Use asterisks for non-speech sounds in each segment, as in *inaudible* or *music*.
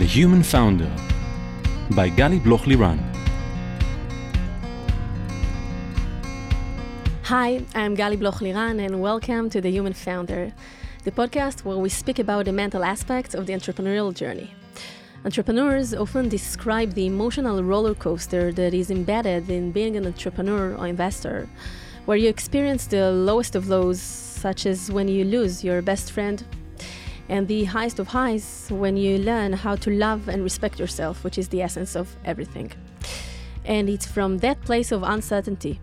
The Human Founder by Gali Bloch Liran. Hi, I'm Gali Bloch Liran, and welcome to The Human Founder, the podcast where we speak about the mental aspects of the entrepreneurial journey. Entrepreneurs often describe the emotional roller coaster that is embedded in being an entrepreneur or investor, where you experience the lowest of lows, such as when you lose your best friend, and the highest of highs when you learn how to love and respect yourself, which is the essence of everything. And it's from that place of uncertainty,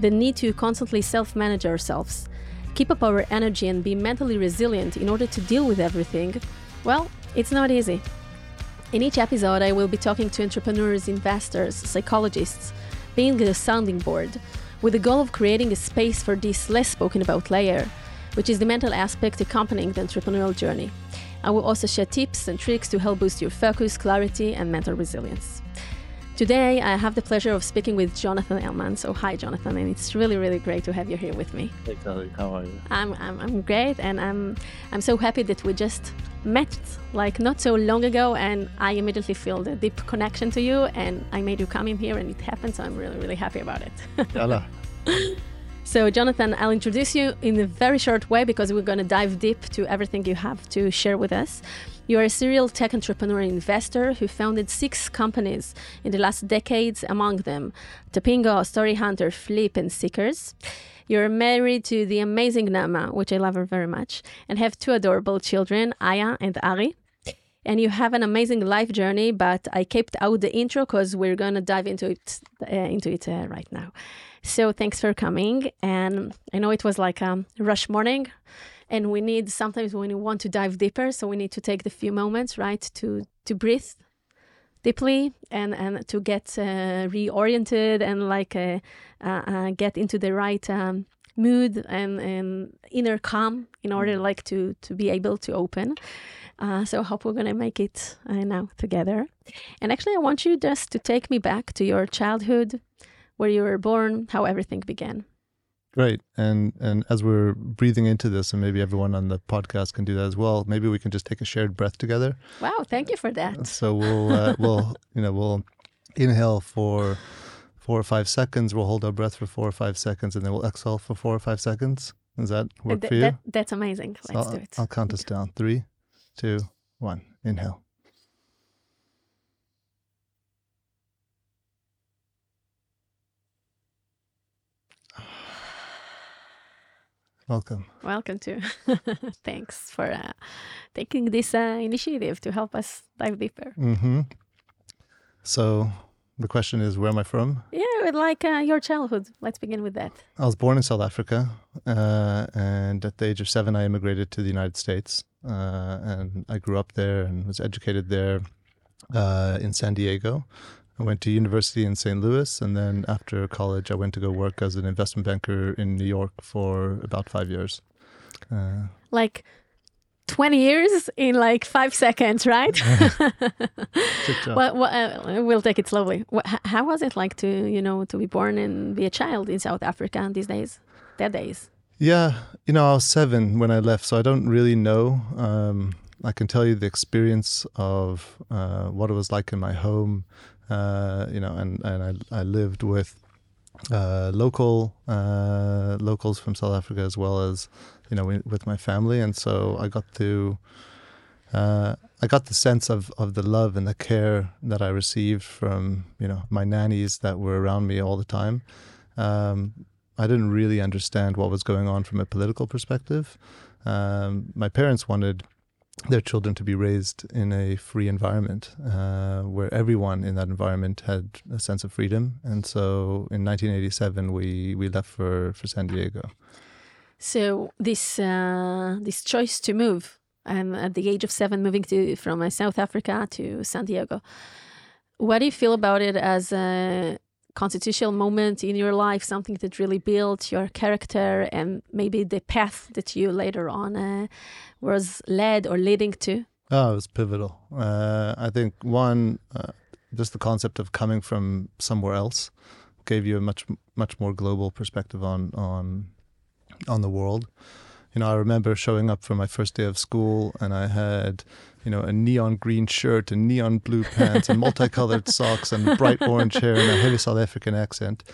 the need to constantly self manage ourselves, keep up our energy, and be mentally resilient in order to deal with everything, well, it's not easy. In each episode, I will be talking to entrepreneurs, investors, psychologists, being a sounding board, with the goal of creating a space for this less spoken about layer which is the mental aspect accompanying the entrepreneurial journey. I will also share tips and tricks to help boost your focus, clarity, and mental resilience. Today, I have the pleasure of speaking with Jonathan Ellman. So, oh, hi, Jonathan, and it's really, really great to have you here with me. Hey, Gali, how are you? I'm, I'm, I'm great, and I'm, I'm so happy that we just met like not so long ago, and I immediately feel the deep connection to you, and I made you come in here, and it happened, so I'm really, really happy about it. *laughs* So, Jonathan, I'll introduce you in a very short way because we're going to dive deep to everything you have to share with us. You are a serial tech entrepreneur and investor who founded six companies in the last decades, among them Tapingo, Storyhunter, Flip, and Seekers. You're married to the amazing Nama, which I love her very much, and have two adorable children, Aya and Ari. And you have an amazing life journey, but I kept out the intro because we're going to dive into it uh, into it uh, right now. So thanks for coming. And I know it was like a rush morning, and we need sometimes when we want to dive deeper, so we need to take the few moments, right, to to breathe deeply and and to get uh, reoriented and like uh, uh, uh get into the right um, mood and, and inner calm in order Mm. like to to be able to open. Uh, so I hope we're gonna make it uh, now together. And actually, I want you just to take me back to your childhood, where you were born, how everything began. Great. And and as we're breathing into this, and maybe everyone on the podcast can do that as well. Maybe we can just take a shared breath together. Wow, thank you for that. So we'll uh, *laughs* we'll you know we'll inhale for four or five seconds. We'll hold our breath for four or five seconds, and then we'll exhale for four or five seconds. Does that work Th- for you? that- that's amazing. Let's I'll, do it. I'll count us down. Three, two, one. Inhale. Welcome. Welcome to. *laughs* Thanks for uh, taking this uh, initiative to help us dive deeper. hmm So the question is, where am I from? Yeah, I like uh, your childhood. Let's begin with that. I was born in South Africa, uh, and at the age of seven, I immigrated to the United States, uh, and I grew up there and was educated there uh, in San Diego. I went to university in St. Louis, and then after college, I went to go work as an investment banker in New York for about five years. Uh, Like 20 years in like five seconds, right? *laughs* *laughs* Well, well uh, we'll take it slowly. How was it like to, you know, to be born and be a child in South Africa these days? That days. Yeah, you know, I was seven when I left, so I don't really know. Um, I can tell you the experience of uh, what it was like in my home, uh, you know, and, and I, I lived with uh, local uh, locals from South Africa as well as, you know, wi- with my family, and so I got to. Uh, I got the sense of, of the love and the care that I received from you know my nannies that were around me all the time. Um, I didn't really understand what was going on from a political perspective. Um, my parents wanted their children to be raised in a free environment uh, where everyone in that environment had a sense of freedom. And so in 1987, we, we left for, for San Diego. So this uh, this choice to move, um, at the age of seven, moving to from uh, South Africa to San Diego. What do you feel about it as a constitutional moment in your life? Something that really built your character and maybe the path that you later on uh, was led or leading to. Oh, it was pivotal. Uh, I think one, uh, just the concept of coming from somewhere else gave you a much much more global perspective on on on the world. you know, I remember showing up for my first day of school and I had, you know, a neon green shirt and neon blue pants and multicolored *laughs* socks and bright orange hair and a heavy South African accent.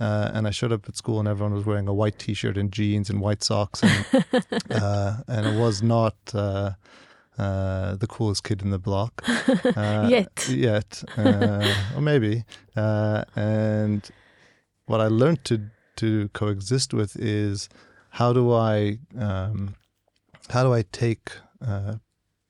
Uh, and I showed up at school and everyone was wearing a white T-shirt and jeans and white socks, and, *laughs* uh, and it was not uh, uh the coolest kid in the block *laughs* uh, yet. Yet, uh, or maybe. and what I learned to to coexist with is how do I um, how do I take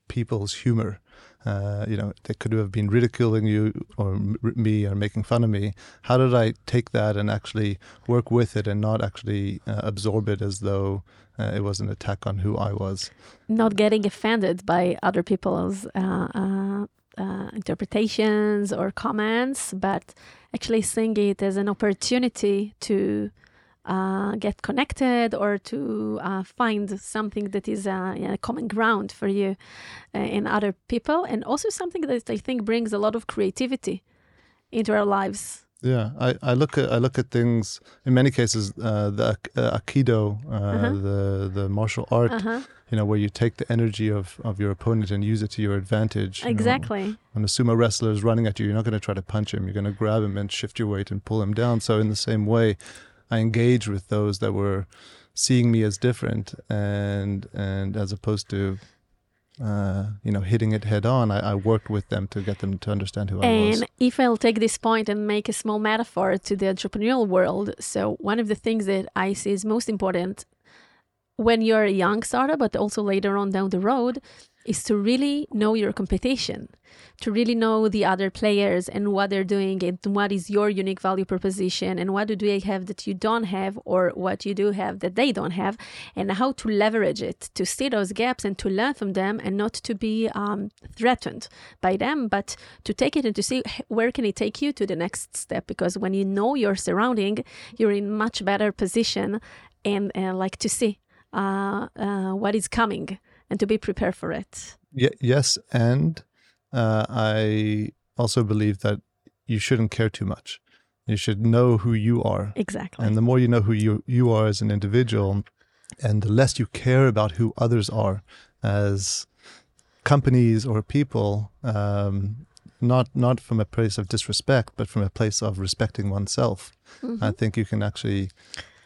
people's humor uh, you know, they could have been ridiculing you or me or making fun of me. How did I take that and actually work with it and not actually uh, absorb it as though uh, it was an attack on who I was? Not getting offended by other people's uh, uh, uh, interpretations or comments, but actually seeing it as an opportunity to uh, get connected or to uh, find something that is uh, a common ground for you and other people, and also something that I think brings a lot of creativity into our lives. Yeah, I, I look at I look at things in many cases uh, the uh, aikido, uh-huh. the the martial art, uh-huh. you know, where you take the energy of, of your opponent and use it to your advantage. Exactly. You know, when a sumo wrestler is running at you, you're not going to try to punch him. You're going to grab him and shift your weight and pull him down. So in the same way, I engage with those that were seeing me as different, and and as opposed to uh, you know, hitting it head on, I, I, worked with them to get them to understand who and I was. And if I'll take this point and make a small metaphor to the entrepreneurial world, so one of the things that I see is most important when you're a young startup, but also later on down the road, is to really know your competition, to really know the other players and what they're doing and what is your unique value proposition and what do they have that you don't have or what you do have that they don't have and how to leverage it to see those gaps and to learn from them and not to be um, threatened by them but to take it and to see where can it take you to the next step because when you know your surrounding you're in much better position and uh, like to see uh, uh, what is coming and to be prepared for it. Y- yes, and uh, I also believe that you shouldn't care too much. You should know who you are. Exactly. And the more you know who you, you are as an individual, and the less you care about who others are as companies or people, um, not not from a place of disrespect, but from a place of respecting oneself. Mm-hmm. I think you can actually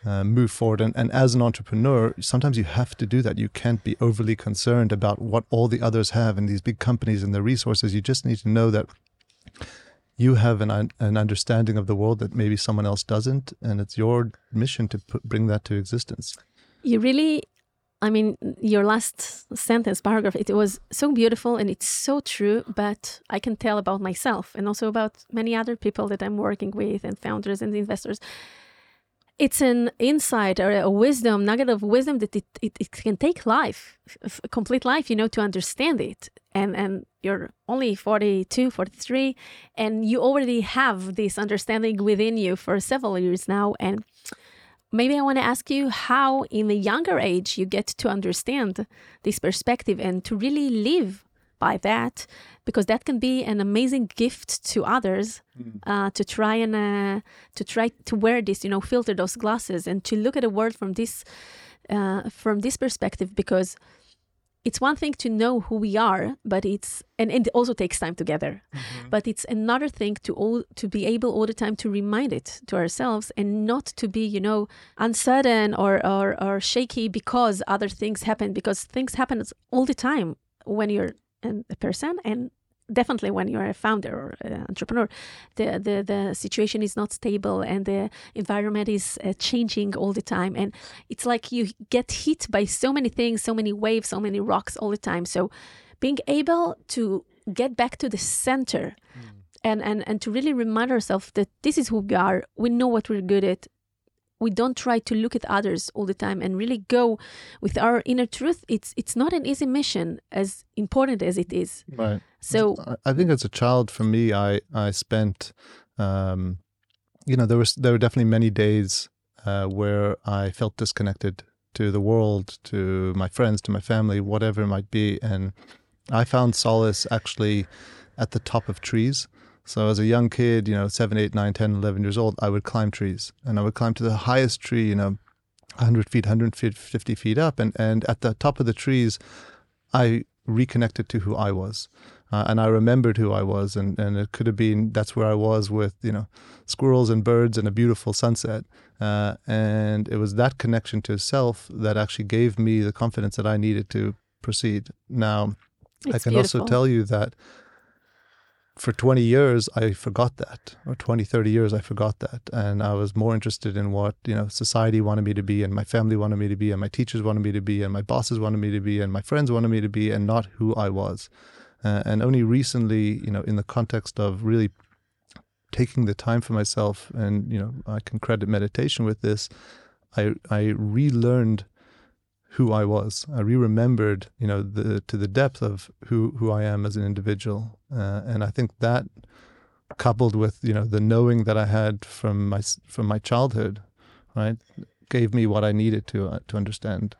uh, move forward. And, and as an entrepreneur, sometimes you have to do that. You can't be overly concerned about what all the others have and these big companies and their resources. You just need to know that you have an, an understanding of the world that maybe someone else doesn't. And it's your mission to put, bring that to existence. You really I mean, your last sentence, paragraph, it was so beautiful and it's so true, but I can tell about myself and also about many other people that I'm working with and founders and investors it's an insight or a wisdom, nugget of wisdom that it, it, it can take life, a complete life, you know, to understand it. And, and you're only 42, 43, and you already have this understanding within you for several years now. And maybe I want to ask you how, in a younger age, you get to understand this perspective and to really live by that because that can be an amazing gift to others mm. uh, to try and uh, to try to wear this you know filter those glasses and to look at the world from this uh, from this perspective because it's one thing to know who we are but it's and, and it also takes time together mm-hmm. but it's another thing to all to be able all the time to remind it to ourselves and not to be you know uncertain or or, or shaky because other things happen because things happen all the time when you're a person and definitely when you're a founder or an entrepreneur the, the the situation is not stable and the environment is uh, changing all the time and it's like you get hit by so many things so many waves so many rocks all the time so being able to get back to the center mm. and, and and to really remind ourselves that this is who we are we know what we're good at we don't try to look at others all the time and really go with our inner truth. It's it's not an easy mission as important as it is. Right. So i think as a child for me i i spent um you know there was there were definitely many days uh, where i felt disconnected to the world to my friends to my family whatever it might be. And i found solace actually at the top of trees so as a young kid, you know, seven, eight, nine, 10, 11 years old, I would climb trees and I would climb to the highest tree, you know, 100 feet, 150 feet up. And, and at the top of the trees, I reconnected to who I was. Uh, and I remembered who I was, and, and it could have been that's where I was with you know squirrels and birds and a beautiful sunset, uh, and it was that connection to self that actually gave me the confidence that I needed to proceed. Now, It's I can beautiful. also tell you that for 20 years I forgot that, or 20, 30 years I forgot that, and I was more interested in what you know society wanted me to be, and my family wanted me to be, and my teachers wanted me to be, and my bosses wanted me to be, and my friends wanted me to be, and not who I was. Uh, and only recently, you know, in the context of really taking the time for myself, and you know, I can credit meditation with this. I I relearned who I was. I re-remembered, you know, the to the depth of who who I am as an individual, uh, and I think that, coupled with you know the knowing that I had from my from my childhood, right, gave me what I needed to uh, to understand.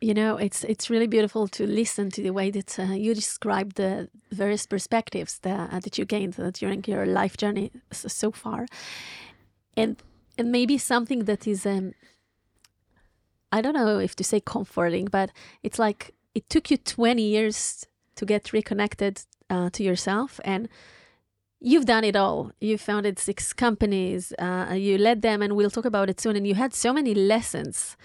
You know, it's it's really beautiful to listen to the way that uh, you describe the various perspectives that, uh, that you gained uh, during your life journey so, so far, and and maybe something that is um, I don't know if to say comforting, but it's like it took you twenty years to get reconnected uh, to yourself, and you've done it all. You founded six companies, uh, you led them, and we'll talk about it soon. And you had so many lessons.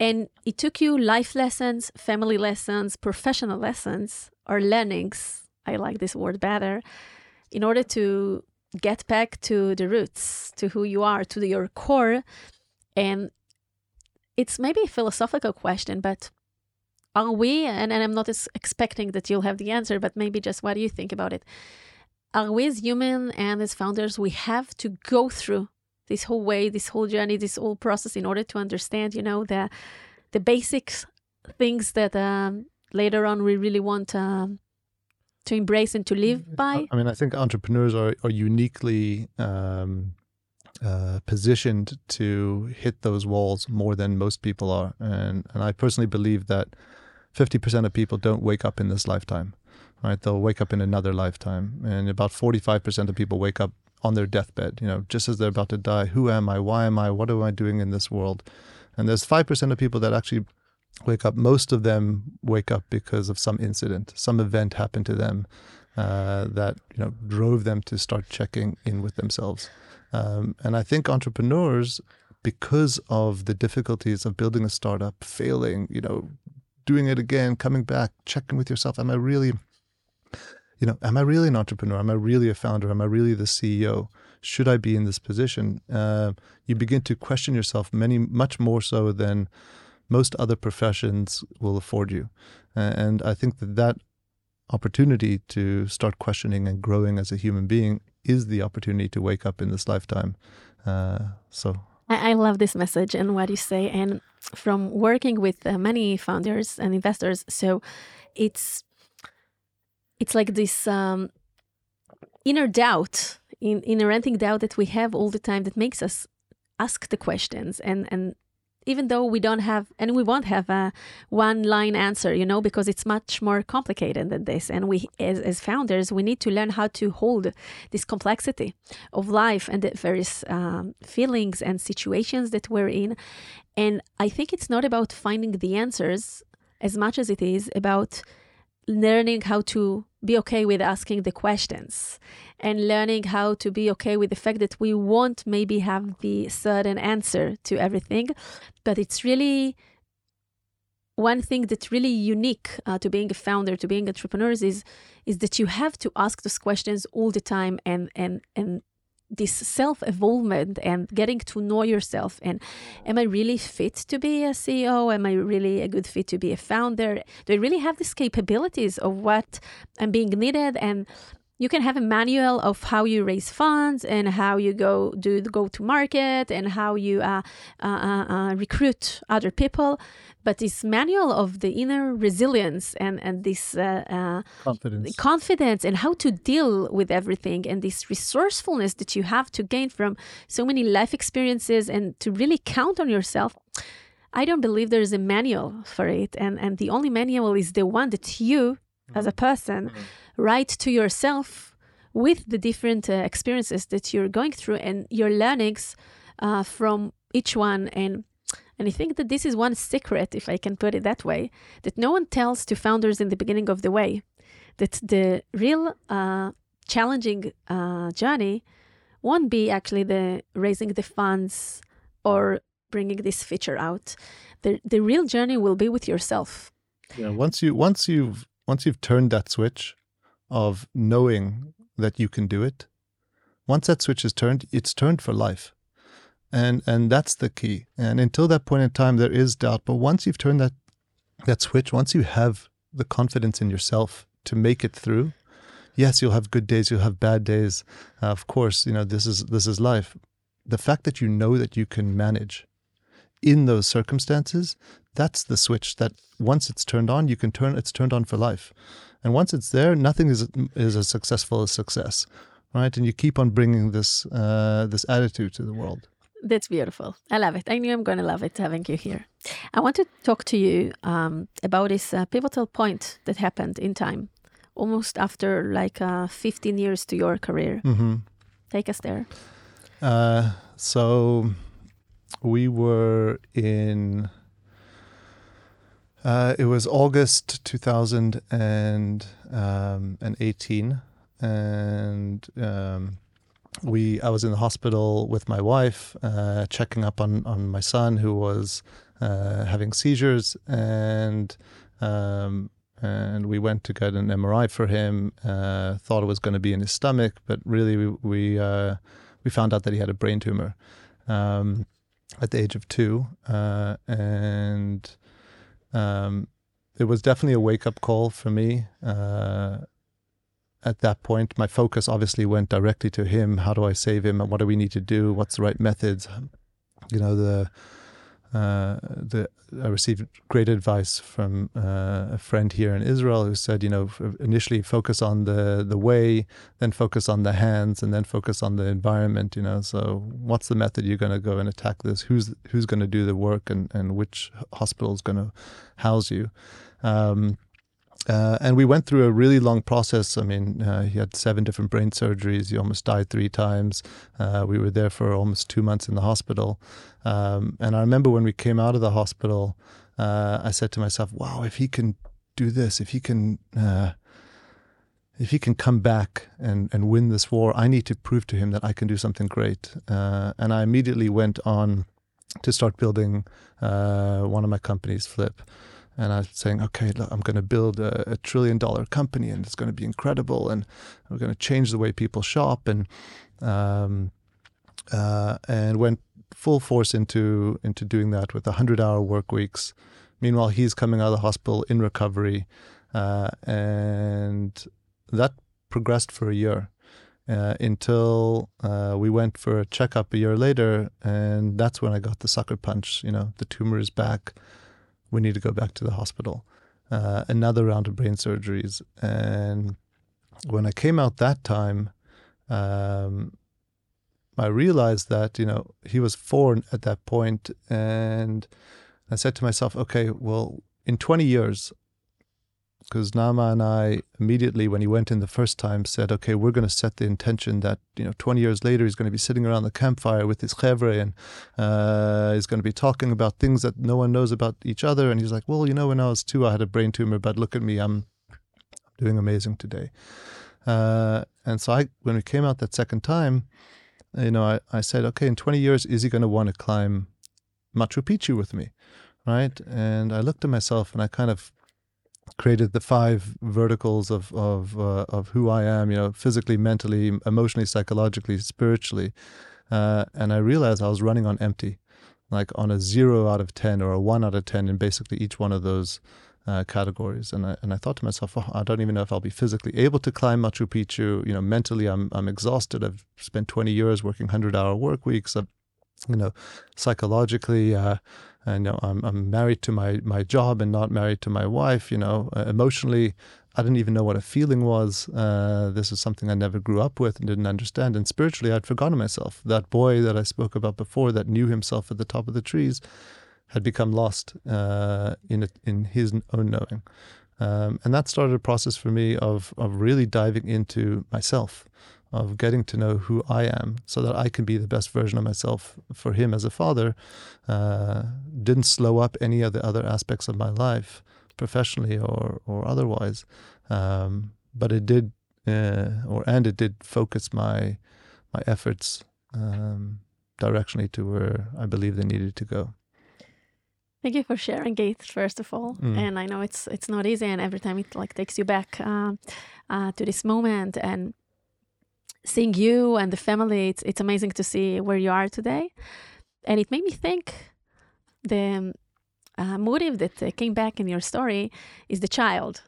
And it took you life lessons, family lessons, professional lessons, or learnings. I like this word better, in order to get back to the roots, to who you are, to your core. And it's maybe a philosophical question, but are we, and, and I'm not expecting that you'll have the answer, but maybe just what do you think about it? Are we as human and as founders, we have to go through this whole way, this whole journey, this whole process in order to understand, you know, the the basics things that um, later on we really want um, to embrace and to live by. I mean, I think entrepreneurs are are uniquely um, uh, positioned to hit those walls more than most people are, and and I personally believe that fifty percent of people don't wake up in this lifetime. Right, they'll wake up in another lifetime, and about forty-five percent of people wake up on their deathbed. You know, just as they're about to die. Who am I? Why am I? What am I doing in this world? And there's five percent of people that actually wake up. Most of them wake up because of some incident, some event happened to them uh, that you know drove them to start checking in with themselves. Um, and I think entrepreneurs, because of the difficulties of building a startup, failing, you know, doing it again, coming back, checking with yourself, am I really, you know, am I really an entrepreneur? Am I really a founder? Am I really the CEO? Should I be in this position? Uh, you begin to question yourself many, much more so than most other professions will afford you. And I think that that opportunity to start questioning and growing as a human being is the opportunity to wake up in this lifetime. Uh, so I, I love this message and what you say. And from working with uh, many founders and investors, so it's it's like this um, inner doubt, in, inherent doubt that we have all the time that makes us ask the questions and and even though we don't have and we won't have a one line answer you know because it's much more complicated than this. And we as, as founders we need to learn how to hold this complexity of life and the various um, feelings and situations that we're in. And i think it's not about finding the answers as much as it is about learning how to be okay with asking the questions and learning how to be okay with the fact that we won't maybe have the certain answer to everything. But it's really one thing that's really unique uh, to being a founder to being entrepreneurs is is that you have to ask those questions all the time and and and this self evolvement and getting to know yourself. And am i really fit to be a ceo am i really a good fit to be a founder? Do i really have these capabilities of what i'm being needed? And you can have a manual of how you raise funds and how you go do the go to market and how you uh, uh, uh, recruit other people but this manual of the inner resilience and and this confidence. confidence and how to deal with everything and this resourcefulness that you have to gain from so many life experiences and to really count on yourself. I don't believe there's a manual for it and and the only manual is the one that you as a person write to yourself with the different uh, experiences that you're going through and your learnings uh, from each one and And I think that this is one secret, if I can put it that way, that no one tells to founders in the beginning of the way. That the real uh, challenging uh, journey won't be actually the raising the funds or bringing this feature out. The, the real journey will be with yourself. Yeah, once you once you've once you've turned that switch of knowing that you can do it, once that switch is turned, it's turned for life. And and that's the key. And until that point in time there is doubt. But once you've turned that that switch, once you have the confidence in yourself to make it through, yes, you'll have good days, you'll have bad days. Uh, of course, you know, this is this is life. The fact that you know that you can manage in those circumstances, that's the switch that once it's turned on, you can turn it's turned on for life. And once it's there, nothing is is as successful as success right? And you keep on bringing this uh, this attitude to the world. That's beautiful. I love it. I knew I'm going to love it having you here. I want to talk to you um, about this uh, pivotal point that happened in time, almost after like uh, 15 years to your career. Mm-hmm. Take us there. Uh, so we were in. Uh, it was August 2018 and um, we I was in the hospital with my wife, uh, checking up on on my son who was uh, having seizures, and um, and we went to get an MRI for him. Uh, thought it was going to be in his stomach, but really we we, uh, we found out that he had a brain tumor um, at the age of two, uh, and um, it was definitely a wake up call for me. Uh, at that point, my focus obviously went directly to him. How do I save him? What do we need to do? What's the right methods? You know, the uh, the I received great advice from uh, a friend here in Israel who said, you know, initially focus on the the way, then focus on the hands, and then focus on the environment. You know, so what's the method you're going to go and attack this? Who's who's going to do the work, and and which hospital is going to house you? Um, uh, and we went through a really long process. I mean, uh, he had seven different brain surgeries. He almost died three times. Uh, we were there for almost two months in the hospital. Um, and I remember when we came out of the hospital, uh, I said to myself, "Wow, if he can do this, if he can." Uh, if he can come back and, and win this war, I need to prove to him that I can do something great. Uh, and I immediately went on to start building one of my companies, Flip and I was saying, okay, look, I'm going to build a, a, trillion dollar company, and it's going to be incredible, and we're going to change the way people shop, and um, uh, and went full force into into doing that with hundred hour work weeks. Meanwhile, he's coming out of the hospital in recovery, uh, and that progressed for a year. Uh, until uh, we went for a checkup a year later, and that's when I got the sucker punch. You know, the tumor is back we need to go back to the hospital. Uh, another round of brain surgeries. And when I came out that time, um, I realized that, you know, he was four at that point, And I said to myself, okay, well, in 20 years, because Nama and I immediately, when he went in the first time, said, "Okay, we're going to set the intention that you know, 20 years later, he's going to be sitting around the campfire with his chevre, and uh, he's going to be talking about things that no one knows about each other." And he's like, "Well, you know, when I was two, I had a brain tumor, but look at me, I'm doing amazing today." Uh, and so, I, when we came out that second time, you know, I, I said, "Okay, in 20 years, is he going to want to climb Machu Picchu with me?" Right? And I looked at myself, and I kind of created the five verticals of of uh, of who I am, you know, physically, mentally, emotionally, psychologically, spiritually, uh, and I realized I was running on empty, like on a zero out of ten or a one out of ten in basically each one of those uh, categories. And I and I thought to myself, oh, I don't even know if I'll be physically able to climb Machu Picchu. You know, mentally, I'm I'm exhausted. I've spent 20 years working hundred hour work weeks. I've, you know, psychologically, uh, you know, I'm, I'm married to my, my job and not married to my wife. You know, uh, emotionally, I didn't even know what a feeling was. Uh, this is something I never grew up with and didn't understand. And spiritually, I'd forgotten myself. That boy that I spoke about before, that knew himself at the top of the trees, had become lost uh, in it, in his own knowing. Um, and that started a process for me of of really diving into myself, of getting to know who I am, so that I can be the best version of myself for him as a father, uh, didn't slow up any of the other aspects of my life, professionally or or otherwise. Um, but it did, uh, or and it did focus my my efforts um, directionally to where I believe they needed to go. Thank you for sharing it, first of all. Mm. And I know it's it's not easy, and every time it like takes you back uh, uh, to this moment and seeing you and the family. It's it's amazing to see where you are today, and it made me think the uh, motive that uh, came back in your story is the child,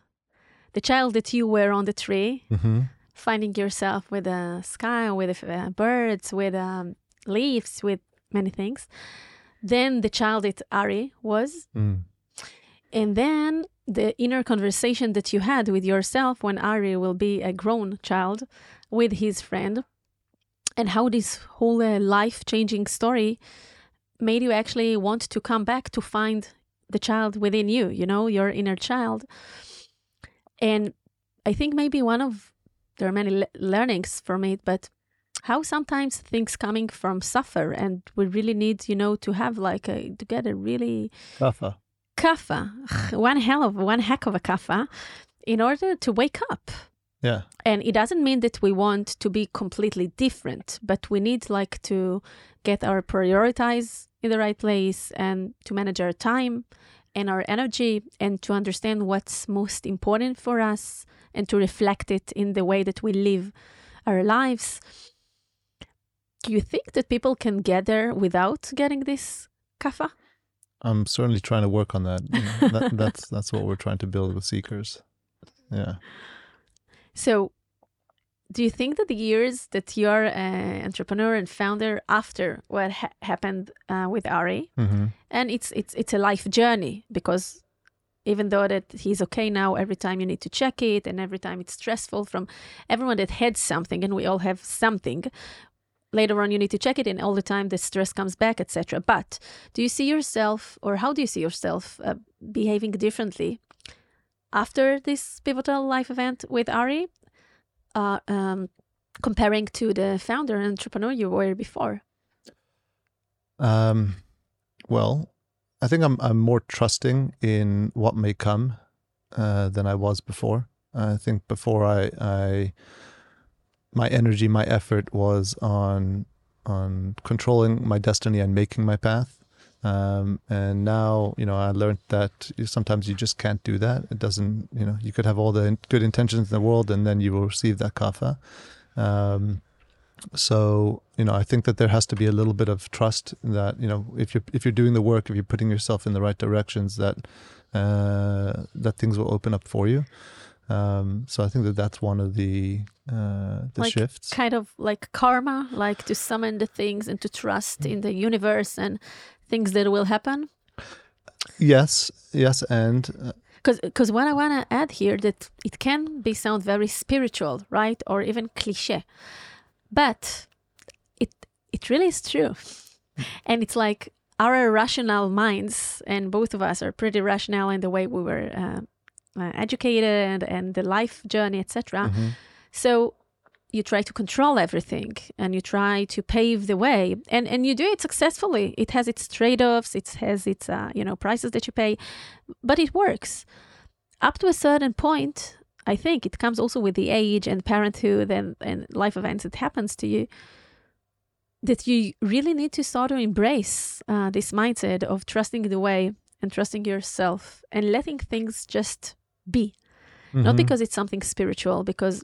the child that you were on the tree, Mm-hmm. finding yourself with the sky, with the uh, birds, with um, leaves, with many things. Then the child that Ari was, Mm. and then the inner conversation that you had with yourself when Ari will be a grown child with his friend, and how this whole uh, life changing story made you actually want to come back to find the child within you, you know, your inner child. And I think maybe one of there are many le- learnings from it, but how sometimes things coming from suffer and we really need, you know, to have like a to get a really Kafa. kaffa, one hell of one heck of a kaffa, in order to wake up. Yeah. And it doesn't mean that we want to be completely different, but we need like to get our prioritize in the right place and to manage our time and our energy and to understand what's most important for us and to reflect it in the way that we live our lives. Do you think that people can get there without getting this kaffa? I'm certainly trying to work on that. That *laughs* that's that's what we're trying to build with seekers. Yeah. So, do you think that the years that you're an entrepreneur and founder after what ha- happened uh, with Ari, Mm-hmm. and it's it's it's a life journey because even though that he's okay now, every time you need to check it, and every time it's stressful from everyone that had something, and we all have something. Later on, you need to check it, and all the time the stress comes back, etc. But do you see yourself, or how do you see yourself uh, behaving differently after this pivotal life event with Ari, uh, um, comparing to the founder and entrepreneur you were before? Um, well, I think I'm I'm more trusting in what may come uh, than I was before. I think before I I my energy, my effort was on on controlling my destiny and making my path. Um, and now, you know, I learned that sometimes you just can't do that. It doesn't, you know, you could have all the good intentions in the world, and then you will receive that kafa. Um, so, you know, I think that there has to be a little bit of trust that, you know, if you're if you're doing the work, if you're putting yourself in the right directions, that uh, that things will open up for you. Um, so I think that that's one of the uh, the Like shifts. Kind of like karma, like to summon the things and to trust in the universe and things that will happen. Yes, yes, and uh, Because what I want to add here that it can be sound very spiritual, right, or even cliche, but it it really is true, and it's like our rational minds, and both of us are pretty rational in the way we were uh, uh, educated and and the life journey, etc. mhm. So you try to control everything and you try to pave the way. And and you do it successfully. It has its trade-offs it has its uh, you know prices that you pay but it works. Up to a certain point i think it comes also with the age and parenthood and, and life events that happens to you that you really need to start to embrace uh, this mindset of trusting the way and trusting yourself and letting things just be. Not Mhm. because it's something spiritual because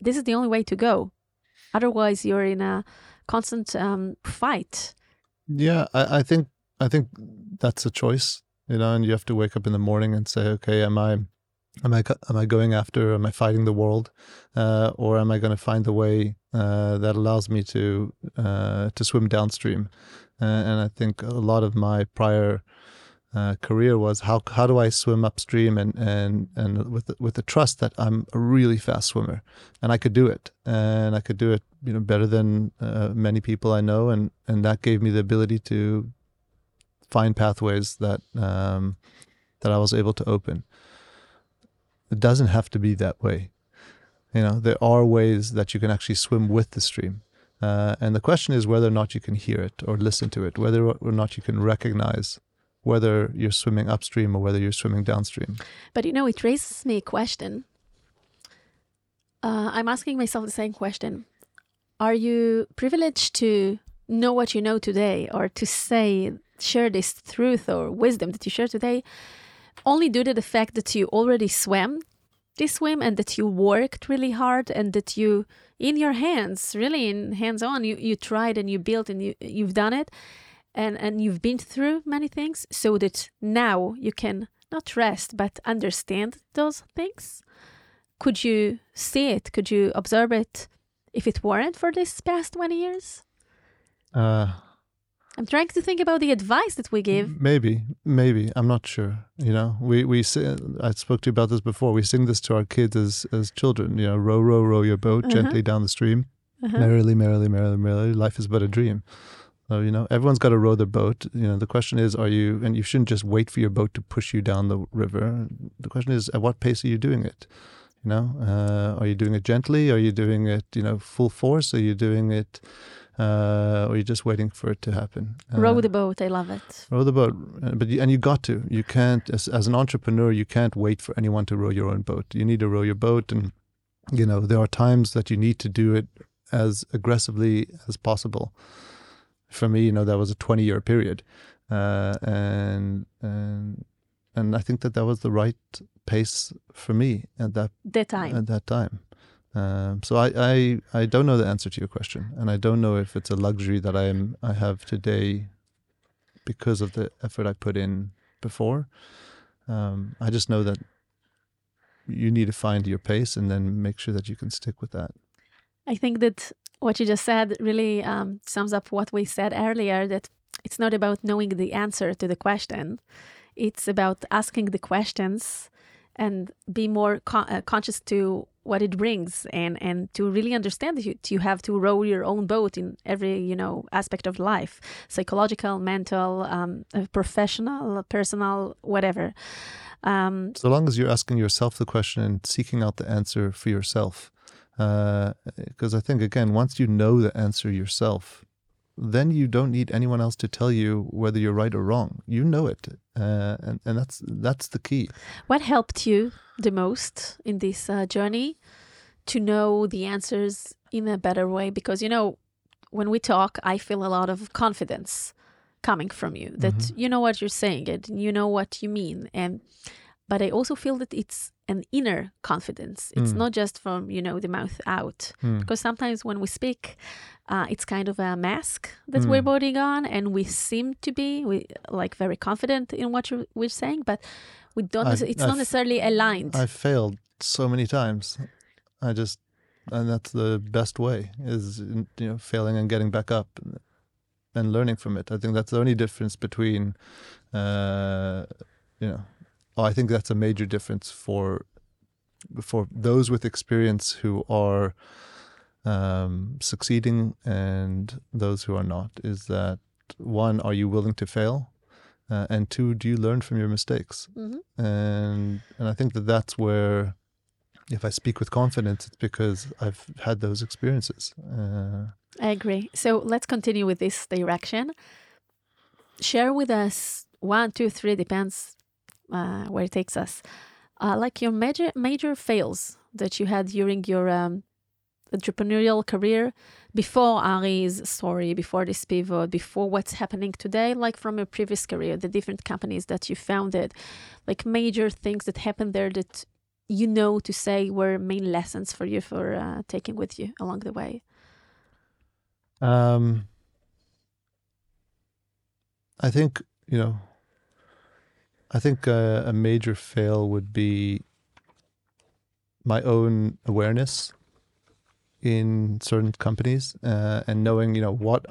this is the only way to go otherwise you're in a constant um, fight Yeah, I, I think I think that's a choice, you know, and you have to wake up in the morning and say, okay, am I am I am I going after am I fighting the world, uh, or am I going to find the way uh, that allows me to uh, to swim downstream? Uh, and I think a lot of my prior uh, career was how how do I swim upstream and and and with the, with the trust that I'm a really fast swimmer and I could do it and I could do it you know better than uh, many people I know and and that gave me the ability to find pathways that um, that I was able to open. It doesn't have to be that way. You know, there are ways that you can actually swim with the stream. Uh, and the question is whether or not you can hear it or listen to it, whether or not you can recognize whether you're swimming upstream or whether you're swimming downstream. But you know, it raises me a question. Uh, I'm asking myself the same question. Are you privileged to know what you know today or to say, share this truth or wisdom that you share today only due to the fact that you already swam this swim and that you worked really hard and that you in your hands really in hands on you, you tried and you built and you, you've done it and and you've been through many things so that now you can not rest but understand those things could you see it could you observe it if it weren't for this past 20 years Uh, i'm trying to think about the advice that we give maybe, maybe. I'm not sure. You know, we we sing, I spoke to you about this before. We sing this to our kids as as children. You know, row, row, row your boat Uh-huh. gently down the stream. Uh-huh. Merrily, merrily, merrily, merrily. Life is but a dream. So you know, everyone's got to row their boat. You know, the question is, are you? And you shouldn't just wait for your boat to push you down the river. The question is, at what pace are you doing it? You know, uh, are you doing it gently? Are you doing it, you know, full force? Are you doing it, uh, or are you just waiting for it to happen? row Uh, the boat i love it row the boat Uh, but you, and you got to you can't as, as an entrepreneur you can't wait for anyone to row your own boat you need to row your boat and you know there are times that you need to do it as aggressively as possible for me you know that was a 20 year period uh, and and and i think that that was the right pace for me at that the time at that time um, so I, I I don't know the answer to your question, and I don't know if it's a luxury that I am I have today because of the effort I put in before. Um, I just know that you need to find your pace and then make sure that you can stick with that. I think that what you just said really um, sums up what we said earlier that it's not about knowing the answer to the question, it's about asking the questions and be more uh, conscious to what it brings and and to really understand that you, you have to row your own boat in every you know aspect of life psychological mental um, uh, professional personal whatever. Um, So long as you're asking yourself the question and seeking out the answer for yourself, because I think again, once you know the answer yourself, then you don't need anyone else to tell you whether you're right or wrong. You know it, uh, and and that's that's the key. What helped you the most in this uh, journey to know the answers in a better way? Because, you know, when we talk, I feel a lot of confidence coming from you that you know what you're saying and you know what you mean. And, but I also feel that it's an inner confidence. It's Mm. not just from, you know, the mouth out. Hmm. Because sometimes when we speak, uh, it's kind of a mask that we're Mm. putting on, and we seem to be we like very confident in what we're saying, but we don't. Necess- it's not I've- necessarily aligned. I failed so many times. I just, and that's the best way is you know failing and getting back up and, learning from it. I think that's the only difference between, uh, you know, I think that's a major difference for for those with experience who are um, succeeding and those who are not. Is that one? Are you willing to fail? Uh, and two, do you learn from your mistakes? Mhm. and and I think that that's where, if I speak with confidence, it's because I've had those experiences. Uh, I agree. So let's continue with this direction. Share with us one, two, three, depends uh, where it takes us. Uh, like your major major fails that you had during your um, entrepreneurial career before Ari's story, before this pivot, before what's happening today, like from your previous career, the different companies that you founded, like major things that happened there that you know to say were main lessons for you for uh, taking with you along the way. um, I think you know. I think uh, a major fail would be my own awareness in certain companies uh, and knowing you know what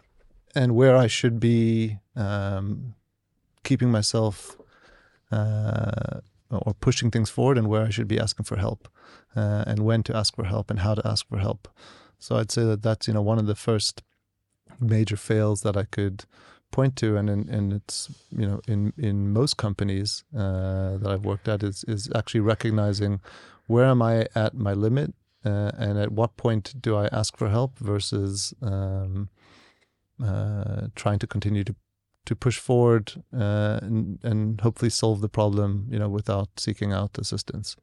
and where I should be um, keeping myself uh, or pushing things forward and where I should be asking for help uh, and when to ask for help and how to ask for help. So I'd say that that's you know one of the first major fails that I could point to, and in, and it's you know in in most companies uh, that I've worked at is is actually recognizing where am I at my limit uh, and at what point do I ask for help versus um, uh, trying to continue to to push forward uh, and, and hopefully solve the problem, you know, without seeking out assistance.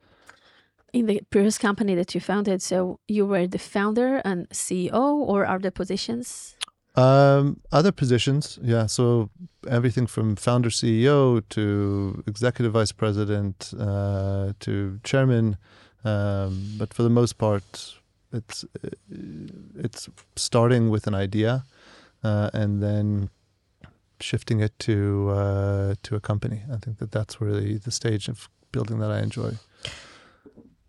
In the previous company that you founded, so you were the founder and CEO, or are the positions? Um, other positions, yeah. So everything from founder, CEO to executive vice president uh, to chairman. Um, but for the most part, it's it's starting with an idea uh, and then shifting it to uh, to a company. I think that that's really the stage of building that I enjoy.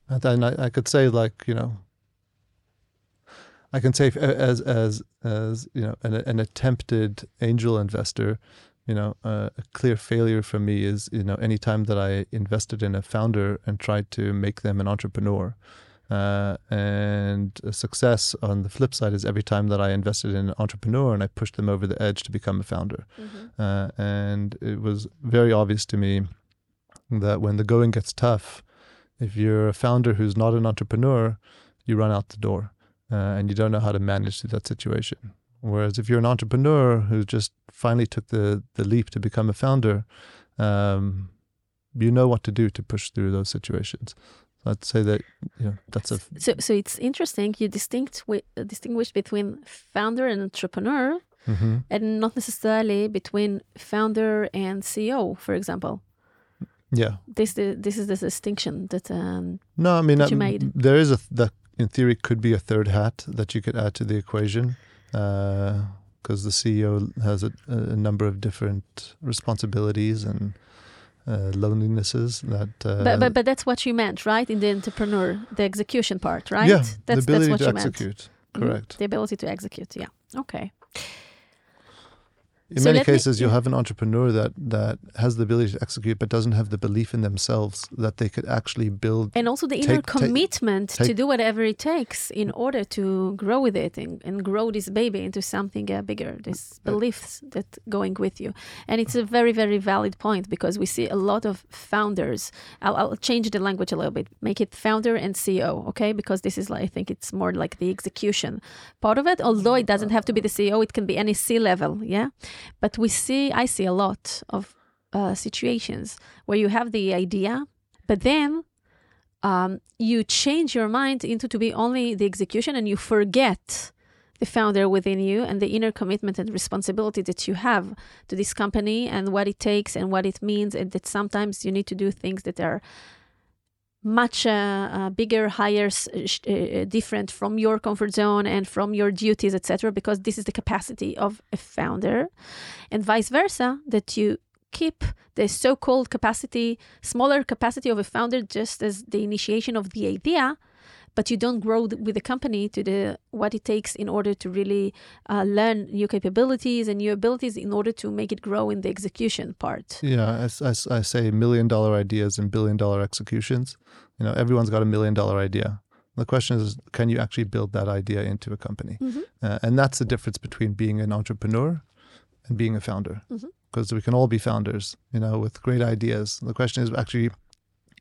And then I, I could say like you know I can say as as as you know an, an attempted angel investor, you know uh, a clear failure for me is you know anytime that I invested in a founder and tried to make them an entrepreneur. Uh, and a success on the flip side is every time that I invested in an entrepreneur and I pushed them over the edge to become a founder. Mm-hmm. Uh, and it was very obvious to me that when the going gets tough, if you're a founder who's not an entrepreneur, you run out the door uh, and you don't know how to manage through that situation. Whereas if you're an entrepreneur who just finally took the, the leap to become a founder, um, you know what to do to push through those situations. I'd say that you know that's a so so it's interesting you distinct distinguish between founder and entrepreneur mm-hmm. and not necessarily between founder and CEO for example yeah this the, this is the distinction that um, no I mean that you made there is a that in theory could be a third hat that you could add to the equation because uh, the CEO has a, a, number of different responsibilities and uh, lonelinesses that. Uh, but, but but that's what you meant, right? In the entrepreneur, the execution part, right? Yeah, that's, the ability that's what to you execute. Meant. Correct. Mm, the ability to execute. Yeah. Okay in so many cases, me, you have an entrepreneur that that has the ability to execute, but doesn't have the belief in themselves that they could actually build. And also the inner commitment take, to do whatever it takes in order to grow with it and, and grow this baby into something uh, bigger. This beliefs that going with you, and it's a very very valid point because we see a lot of founders. I'll, I'll change the language a little bit, make it founder and CEO, okay? Because this is like I think it's more like the execution part of it. Although it doesn't have to be the CEO, it can be any C level, yeah. But we see, I see a lot of uh, situations where you have the idea, but then um, you change your mind into to be only the execution and you forget the founder within you and the inner commitment and responsibility that you have to this company and what it takes and what it means. And that sometimes you need to do things that are much uh, uh, bigger, higher, uh, uh, different from your comfort zone and from your duties, etc. Because this is the capacity of a founder, and vice versa. That you keep the so-called capacity, smaller capacity of a founder, just as the initiation of the idea, but you don't grow with the company to the what it takes in order to really uh, learn new capabilities and new abilities in order to make it grow in the execution part. Yeah, as, as I say, million dollar ideas and billion dollar executions. You know, everyone's got a million dollar idea. The question is, can you actually build that idea into a company? Mm-hmm. Uh, and that's the difference between being an entrepreneur and being a founder. Because mm-hmm. we can all be founders, you know, with great ideas. The question is actually,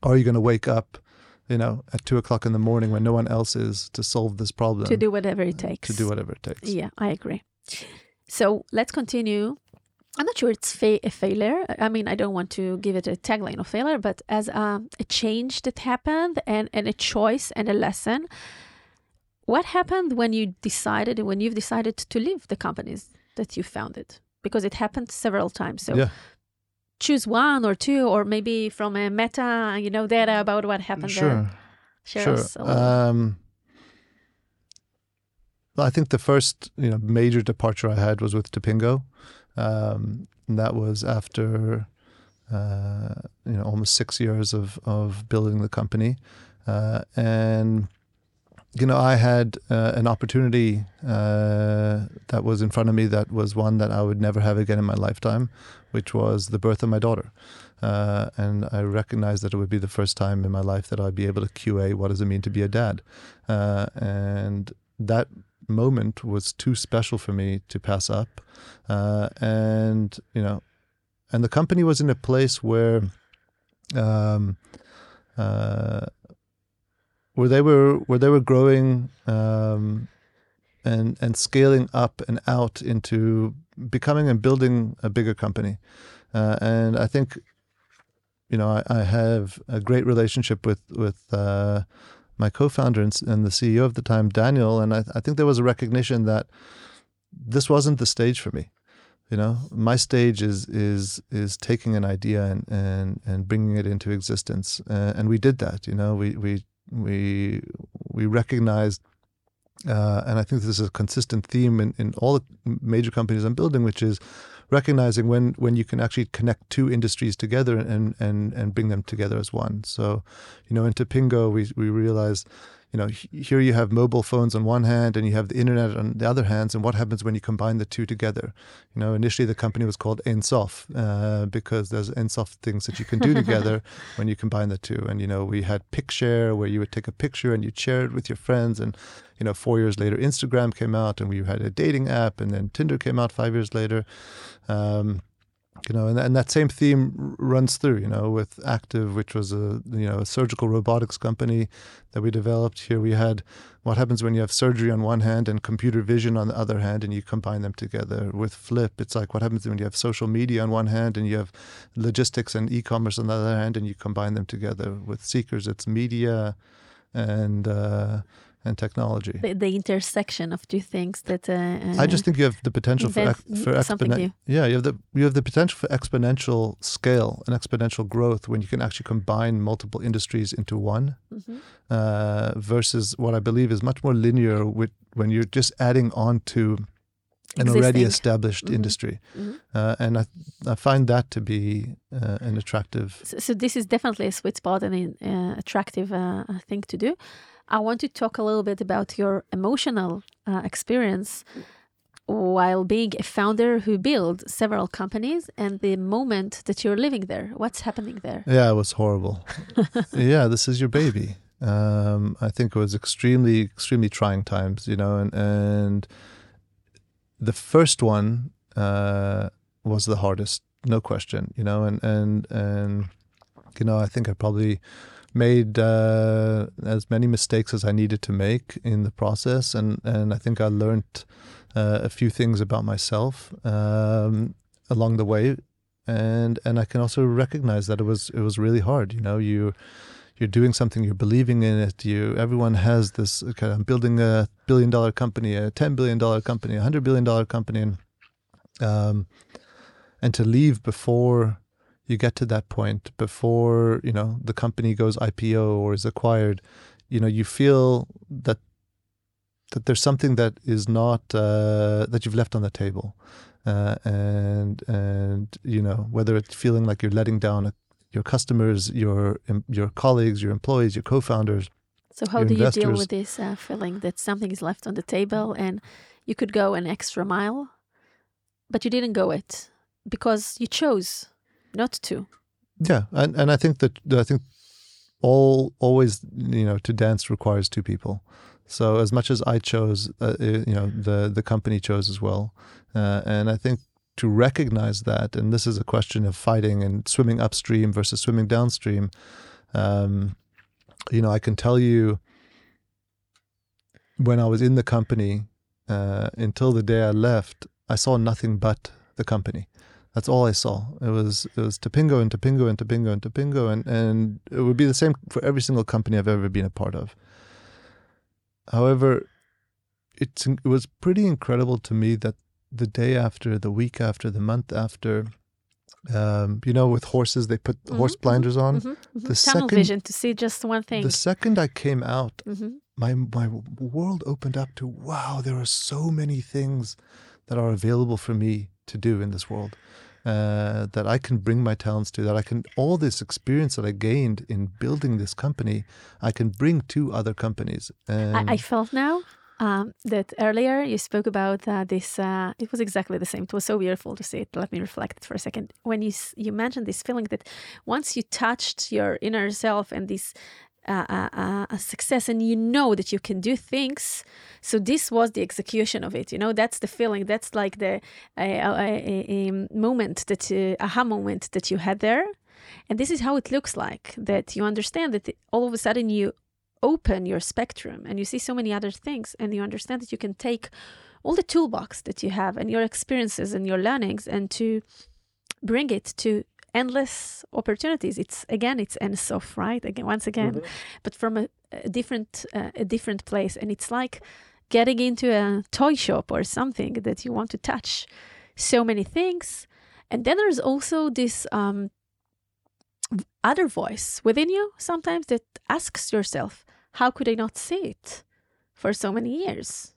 are you going to wake up you know, at two o'clock in the morning when no one else is to solve this problem. To do whatever it takes. To do whatever it takes. Yeah, I agree. So let's continue. I'm not sure it's fa- a failure. I mean, I don't want to give it a tagline of failure, but as a, a change that happened and, and a choice and a lesson. What happened when you decided, when you've decided to leave the companies that you founded? Because it happened several times. So yeah choose one or two, or maybe from a meta, you know, data about what happened sure. there? Share sure. Um, I think the first you know major departure I had was with Tipingo. Um, that was after uh, you know almost six years of of building the company, uh, and you know, I had uh, an opportunity uh, that was in front of me that was one that I would never have again in my lifetime, which was the birth of my daughter. Uh, and I recognized that it would be the first time in my life that I'd be able to QA what does it mean to be a dad. Uh, and that moment was too special for me to pass up. Uh, and, you know, and the company was in a place where um, uh, where they were where they were growing um, and and scaling up and out into becoming and building a bigger company. Uh, and I think, you know, I, I, have a great relationship with with uh, my co-founder and, and, the CEO of the time, Daniel. And I, I think there was a recognition that this wasn't the stage for me. You know, my stage is is is taking an idea and and, and bringing it into existence, uh, and we did that. You know, we we we we recognized uh, and I think this is a consistent theme in, in all the major companies I'm building, which is recognizing when when you can actually connect two industries together and and and bring them together as one. So, you know, in Tipingo, we we realized you know, here you have mobile phones on one hand and you have the internet on the other hands. And what happens when you combine the two together? You know, initially the company was called Ein Sof uh, because there's Ein Sof things that you can do together *laughs* when you combine the two. And, you know, we had PicShare where you would take a picture and you'd share it with your friends. And, you know, four years later, Instagram came out and we had a dating app and then Tinder came out five years later. Um, you know, and, and that same theme runs through, you know, with Activ, which was a, you know, a surgical robotics company that we developed. Here we had what happens when you have surgery on one hand and computer vision on the other hand and you combine them together. With Flip, it's like what happens when you have social media on one hand and you have logistics and e-commerce on the other hand and you combine them together. With Seekers, it's media and, uh, and technology. The, the, intersection of two things that. Uh, uh, I just think you have the potential for for exponential. Yeah, you have the you have the potential for exponential scale and exponential growth when you can actually combine multiple industries into one, mm-hmm. uh, versus what I believe is much more linear with when you're just adding on to an Existing. already established mm-hmm. industry. Mm-hmm. Uh, and I, I find that to be uh, an attractive. So, so, this is definitely a sweet spot and an uh, attractive uh, thing to do. I want to talk a little bit about your emotional uh, experience while being a founder who built several companies and the moment that you're living there. What's happening there? Yeah, it was horrible. *laughs* yeah, this is your baby. Um, I think it was extremely, extremely trying times, you know, and, and the first one uh, was the hardest, no question, you know, and, and, and, you know, I think I probably made uh, as many mistakes as I needed to make in the process, and and I think I learned uh, a few things about myself um, along the way, and and I can also recognize that it was it was really hard. You know, you you're doing something, you're believing in it. You everyone has this kind of building a billion dollar company, a ten billion dollar company, a hundred billion dollar company, and um, and to leave before you get to that point before you know the company goes IPO or is acquired, you know you feel that that there's something that is not uh, that you've left on the table, uh, and and you know whether it's feeling like you're letting down a, your customers, your your colleagues, your employees, your co-founders. So how do investors. you deal with this uh, feeling that something is left on the table and you could go an extra mile, but you didn't go it because you chose not to. Yeah, and and I think that I think all always you know to dance requires two people. So as much as I chose, uh, uh, you know, the the company chose as well, uh, and I think to recognize that, and this is a question of fighting and swimming upstream versus swimming downstream. Um, you know, I can tell you when I was in the company uh, until the day I left, I saw nothing but the company. That's all I saw. It was it was Tipingo and Tipingo and Tipingo and Tipingo, and and it would be the same for every single company I've ever been a part of. However, it's it was pretty incredible to me that the day after, the week after, the month after, um, you know, with horses they put mm-hmm, horse blinders on. Mm-hmm, mm-hmm. The Tunnel second, vision to see just one thing. The second I came out, mm-hmm. my my world opened up to wow. There are so many things that are available for me to do in this world uh, that I can bring my talents to, that I can, all this experience that I gained in building this company, I can bring to other companies. I, I, felt now um, that earlier you spoke about uh, this. Uh, it was exactly the same. It was so beautiful to see it. Let me reflect for a second. When you you mentioned this feeling that once you touched your inner self and this a, a, success and you know that you can do things. So this was the execution of it you know? That's the feeling. That's like the a, moment that aha moment that you had there. And this is how it looks like that you understand that all of a sudden you open your spectrum and you see so many other things and you understand that you can take all the toolbox that you have and your experiences and your learnings and to bring it to endless opportunities. It's again it's Ein Sof right? Again once again Mm-hmm. but from a, a different uh, a different place. And it's like getting into a toy shop or something that you want to touch so many things. And then there's also this um, other voice within you sometimes that asks yourself how could i not see it for so many years?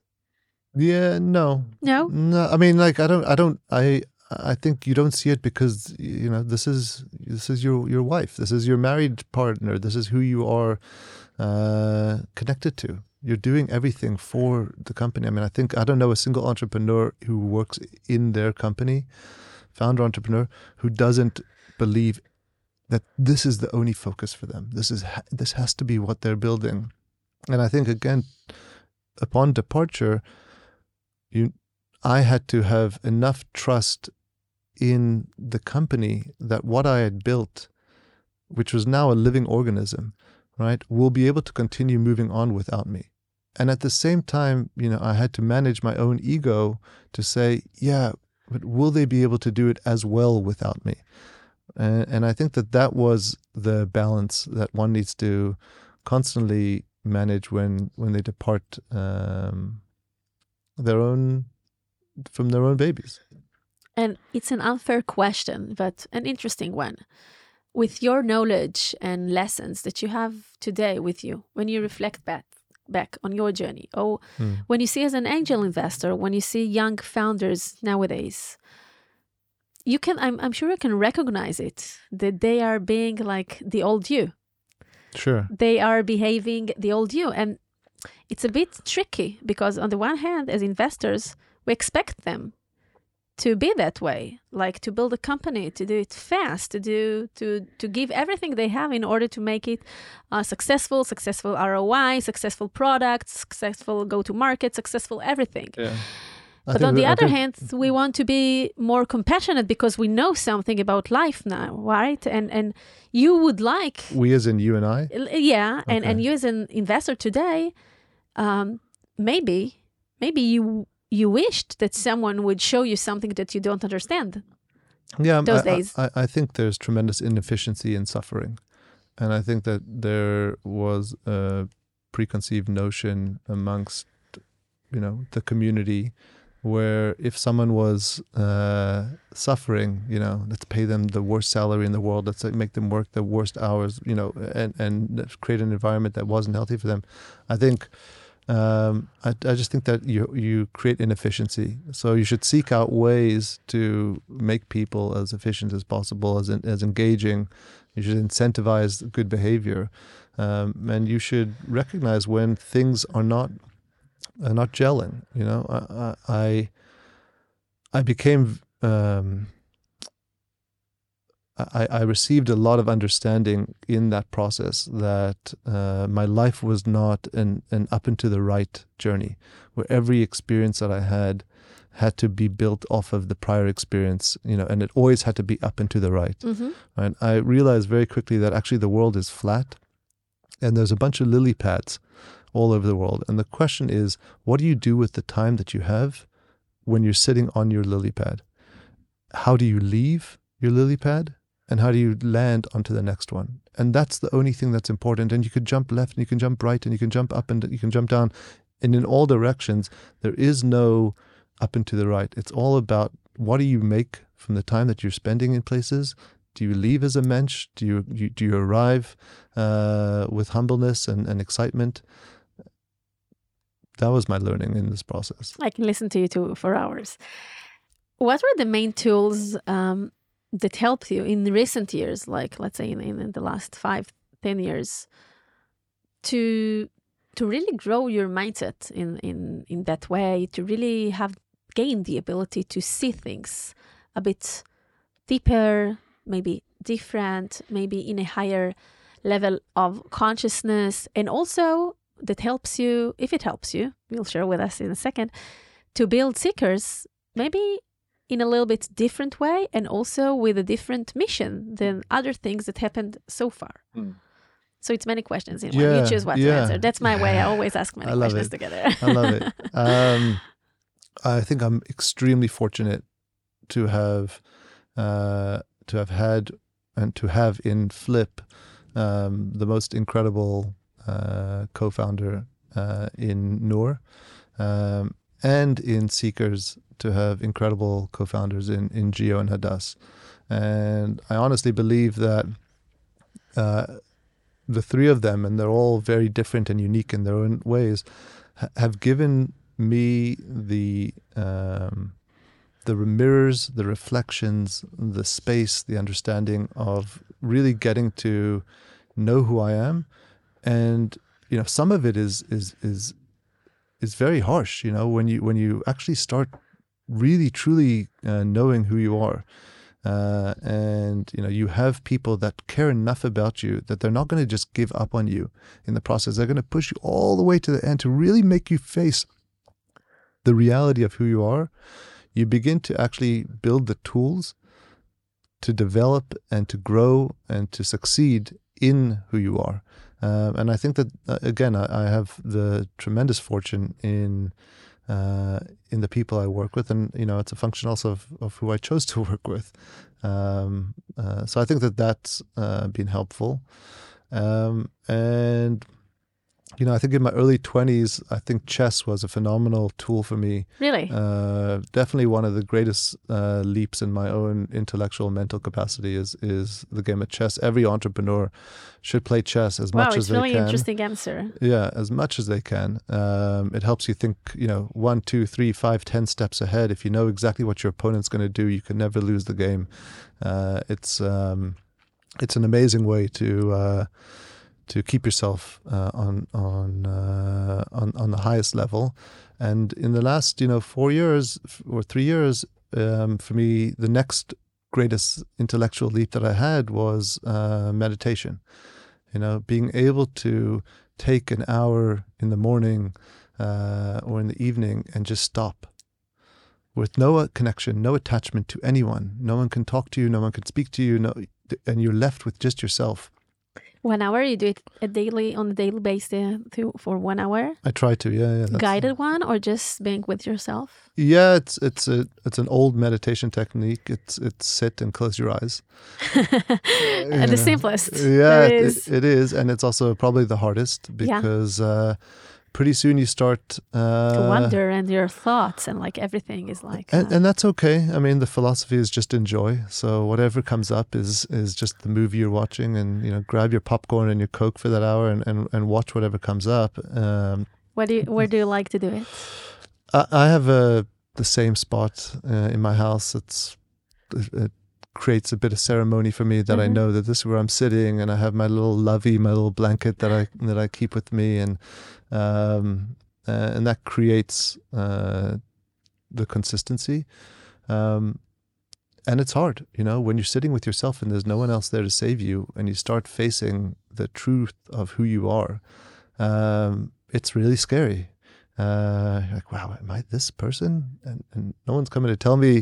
Yeah, no, no? No. I mean, like, I don't, I don't, I, I think you don't see it because you know this is this is your your wife. This is your married partner. This is who you are uh, connected to. You're doing everything for the company. I mean, I think I don't know a single entrepreneur who works in their company, founder entrepreneur, who doesn't believe that this is the only focus for them. This is this has to be what they're building, and I think again, upon departure, you, I had to have enough trust in the company that what I had built, which was now a living organism, right, will be able to continue moving on without me. And at the same time, you know, I had to manage my own ego to say, yeah, but will they be able to do it as well without me? And, and I think that that was the balance that one needs to constantly manage when when they depart um, their own from their own babies. And it's an unfair question, but an interesting one. With your knowledge and lessons that you have today with you, when you reflect back back on your journey, or Hmm. when you see as an angel investor, when you see young founders nowadays, you can I'm, I'm sure you can recognize it that they are being like the old you. Sure. They are behaving the old you. And it's a bit tricky because on the one hand, as investors, we expect them to be that way like to build a company to do it fast to do to to give everything they have in order to make it uh, successful successful roi successful products successful go to market successful everything. Yeah. but on the other hand we want to be more compassionate because we know something about life now right? And and you would like we as in you and i? Yeah and and you as an investor today um maybe maybe you you wished that someone would show you something that you don't understand Yeah, those I, I- days. I, I think there's tremendous inefficiency in suffering, and I think that there was a preconceived notion amongst, you know, the community, where if someone was uh, suffering, you know, let's pay them the worst salary in the world, let's make them work the worst hours, you know, and and create an environment that wasn't healthy for them. I think. Um, I, I just think that you you create inefficiency. So you should seek out ways to make people as efficient as possible, as as engaging. You should incentivize good behavior, um, and you should recognize when things are not are not gelling. You know, I I, I became. Um, I, I received a lot of understanding in that process that uh, my life was not an, an up and to the right journey, where every experience that I had had to be built off of the prior experience, you know, and it always had to be up and to the right. mm-hmm. Right? I realized very quickly that actually the world is flat, and there's a bunch of lily pads all over the world. And the question is, what do you do with the time that you have when you're sitting on your lily pad? How do you leave your lily pad? And how do you land onto the next one? And that's the only thing that's important. And you can jump left and you can jump right and you can jump up and you can jump down. And in all directions there is no up and to the right. It's all about what do you make from the time that you're spending in places? Do you leave as a mensch? Do you, you do you arrive uh, with humbleness and, and excitement? That was my learning in this process. I can listen to you too for hours. What were the main tools um, that helped you in recent years like let's say in, in the last five ten years to to really grow your mindset in in in that way to really have gained the ability to see things a bit deeper maybe different maybe in a higher level of consciousness and also that helps you if it helps you you'll share with us in a second to build seekers maybe in a little bit different way and also with a different mission than other things that happened so far. So it's many questions in one. You choose what to answer. That's my way. I *laughs* always ask many I love questions it. together. I love it. *laughs* Um, I think I'm extremely fortunate to have uh, to have had and to have in Flip um, the most incredible uh, co-founder uh, in Noor, um, and in Seekers to have incredible co-founders in in Geo and Hadas, and I honestly believe that. Uh, the three of them, and they're all very different and unique in their own ways, ha- have given me the um, the mirrors, the reflections, the space, the understanding of really getting to know who I am, and you know some of it is is is is very harsh. You know when you when you actually start really truly uh, knowing who you are. Uh, and you know you have people that care enough about you that they're not going to just give up on you in the process. They're going to push you all the way to the end to really make you face the reality of who you are. You begin to actually build the tools to develop and to grow and to succeed in who you are. Um, and I think that uh, again, I, I have the tremendous fortune in uh, in the people I work with, and you know, it's a function also of, of who I chose to *laughs* work with. Um, uh, so I think that that's uh, been helpful. Um, and you know, I think in my early twenties, I think chess was a phenomenal tool for me. really? Uh, definitely one of the greatest uh, leaps in my own intellectual mental capacity is is the game of chess. Every entrepreneur should play chess as wow, much it's as they really can. interesting answer. Yeah, as much as they can. Um, it helps you think, you know, one, two, three, five, ten steps ahead. If you know exactly what your opponent's going to do, you can never lose the game. Uh, it's um, it's an amazing way to uh, to keep yourself uh, on on uh, on on the highest level. And in the last, you know, four years or three years, um, for me, the next greatest intellectual leap that I had was uh, meditation. You know, being able to take an hour in the morning uh, or in the evening and just stop with no connection, no attachment to anyone. No one can talk to you, no one can speak to you, no, and you're left with just yourself. One hour, you do it a daily on a daily basis to, for one hour. I try to, yeah, yeah. Guided one or just being with yourself? Yeah, it's it's a it's an old meditation technique. It's it's sit and close your eyes. *laughs* Uh, the simplest. Yeah, it, is. it is, and it's also probably the hardest Yeah. because uh, pretty soon you start uh, to wonder and your thoughts and like everything is like and, uh, and that's okay. I mean, the philosophy is just enjoy. So whatever comes up is is just the movie you're watching, and you know, grab your popcorn and your coke for that hour, and and, and watch whatever comes up. Um, what do you, where do you like to do it? I, I have a the same spot uh, in my house. It's it, it creates a bit of ceremony for me that I Mhm. know that this is where I'm sitting, and I have my little lovey, my little blanket that I that I keep with me, and um, uh, and that creates uh, the consistency. Um, and it's hard, you know, when you're sitting with yourself and there's no one else there to save you, and you start facing the truth of who you are. Um, it's really scary. Uh, like, wow, am I this person? And, and no one's coming to tell me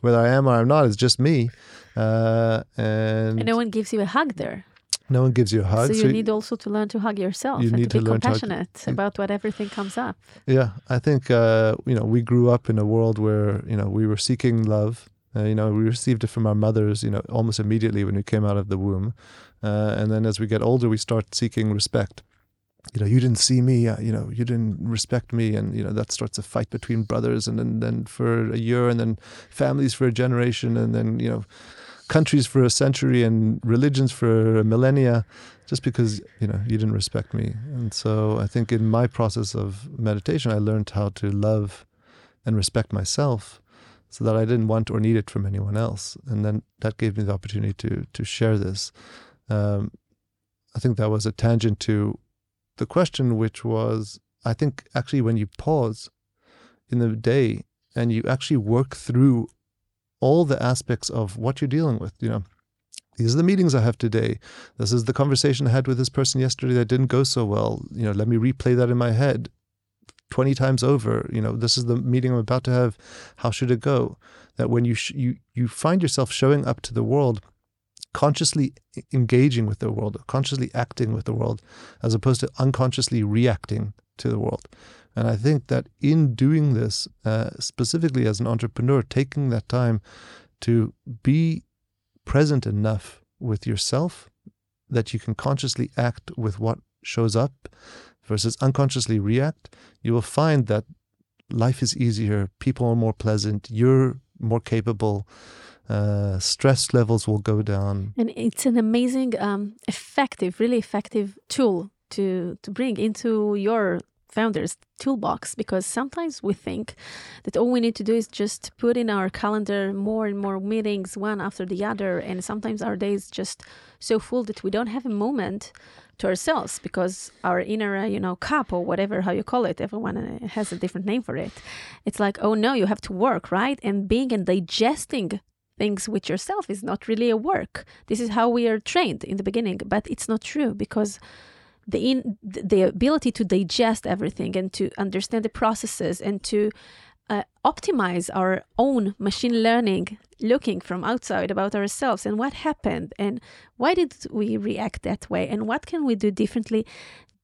whether I am or I'm not. It's just me. Uh, and And no one gives you a hug there. no one gives you a hug. so you need also to learn to hug yourself you and need to to be learn to compassionate about what everything comes up. Yeah, I think uh, you know we grew up in a world where you know we were seeking love. Uh, you know, we received it from our mothers. You know, almost immediately when we came out of the womb, uh, and then as we get older, we start seeking respect. You know, you didn't see me. Uh, you know, you didn't respect me, and you know that starts a fight between brothers, and then then for a year, and then families for a generation, and then you know countries for a century and religions for millennia just because you know you didn't respect me and so i think in my process of meditation i learned how to love and respect myself so that i didn't want or need it from anyone else and then that gave me the opportunity to to share this um, i think that was a tangent to the question which was i think actually when you pause in the day and you actually work through all the aspects of what you're dealing with you know these are the meetings I have today. This is the conversation I had with this person yesterday that didn't go so well. You know, let me replay that in my head 20 times over. You know, this is the meeting I'm about to have. How should it go? That when you sh- you you find yourself showing up to the world consciously engaging with the world, consciously acting with the world, as opposed to unconsciously reacting to the world. And I think that in doing this, uh, specifically as an entrepreneur, taking that time to be present enough with yourself that you can consciously act with what shows up versus unconsciously react, you will find that life is easier, people are more pleasant, you're more capable, uh, stress levels will go down. And it's an amazing, um, effective, really effective tool to to bring into your founders toolbox because sometimes we think that all we need to do is just put in our calendar more and more meetings one after the other. And sometimes our days just so full that we don't have a moment to ourselves because our inner you know cup or whatever how you call it everyone uh, has a different name for it. It's like oh no you have to work right? And being and digesting things with yourself is not really a work. This is how we are trained in the beginning but it's not true because the in the ability to digest everything and to understand the processes and to uh, optimize our own machine learning looking from outside about ourselves and what happened and why did we react that way and what can we do differently.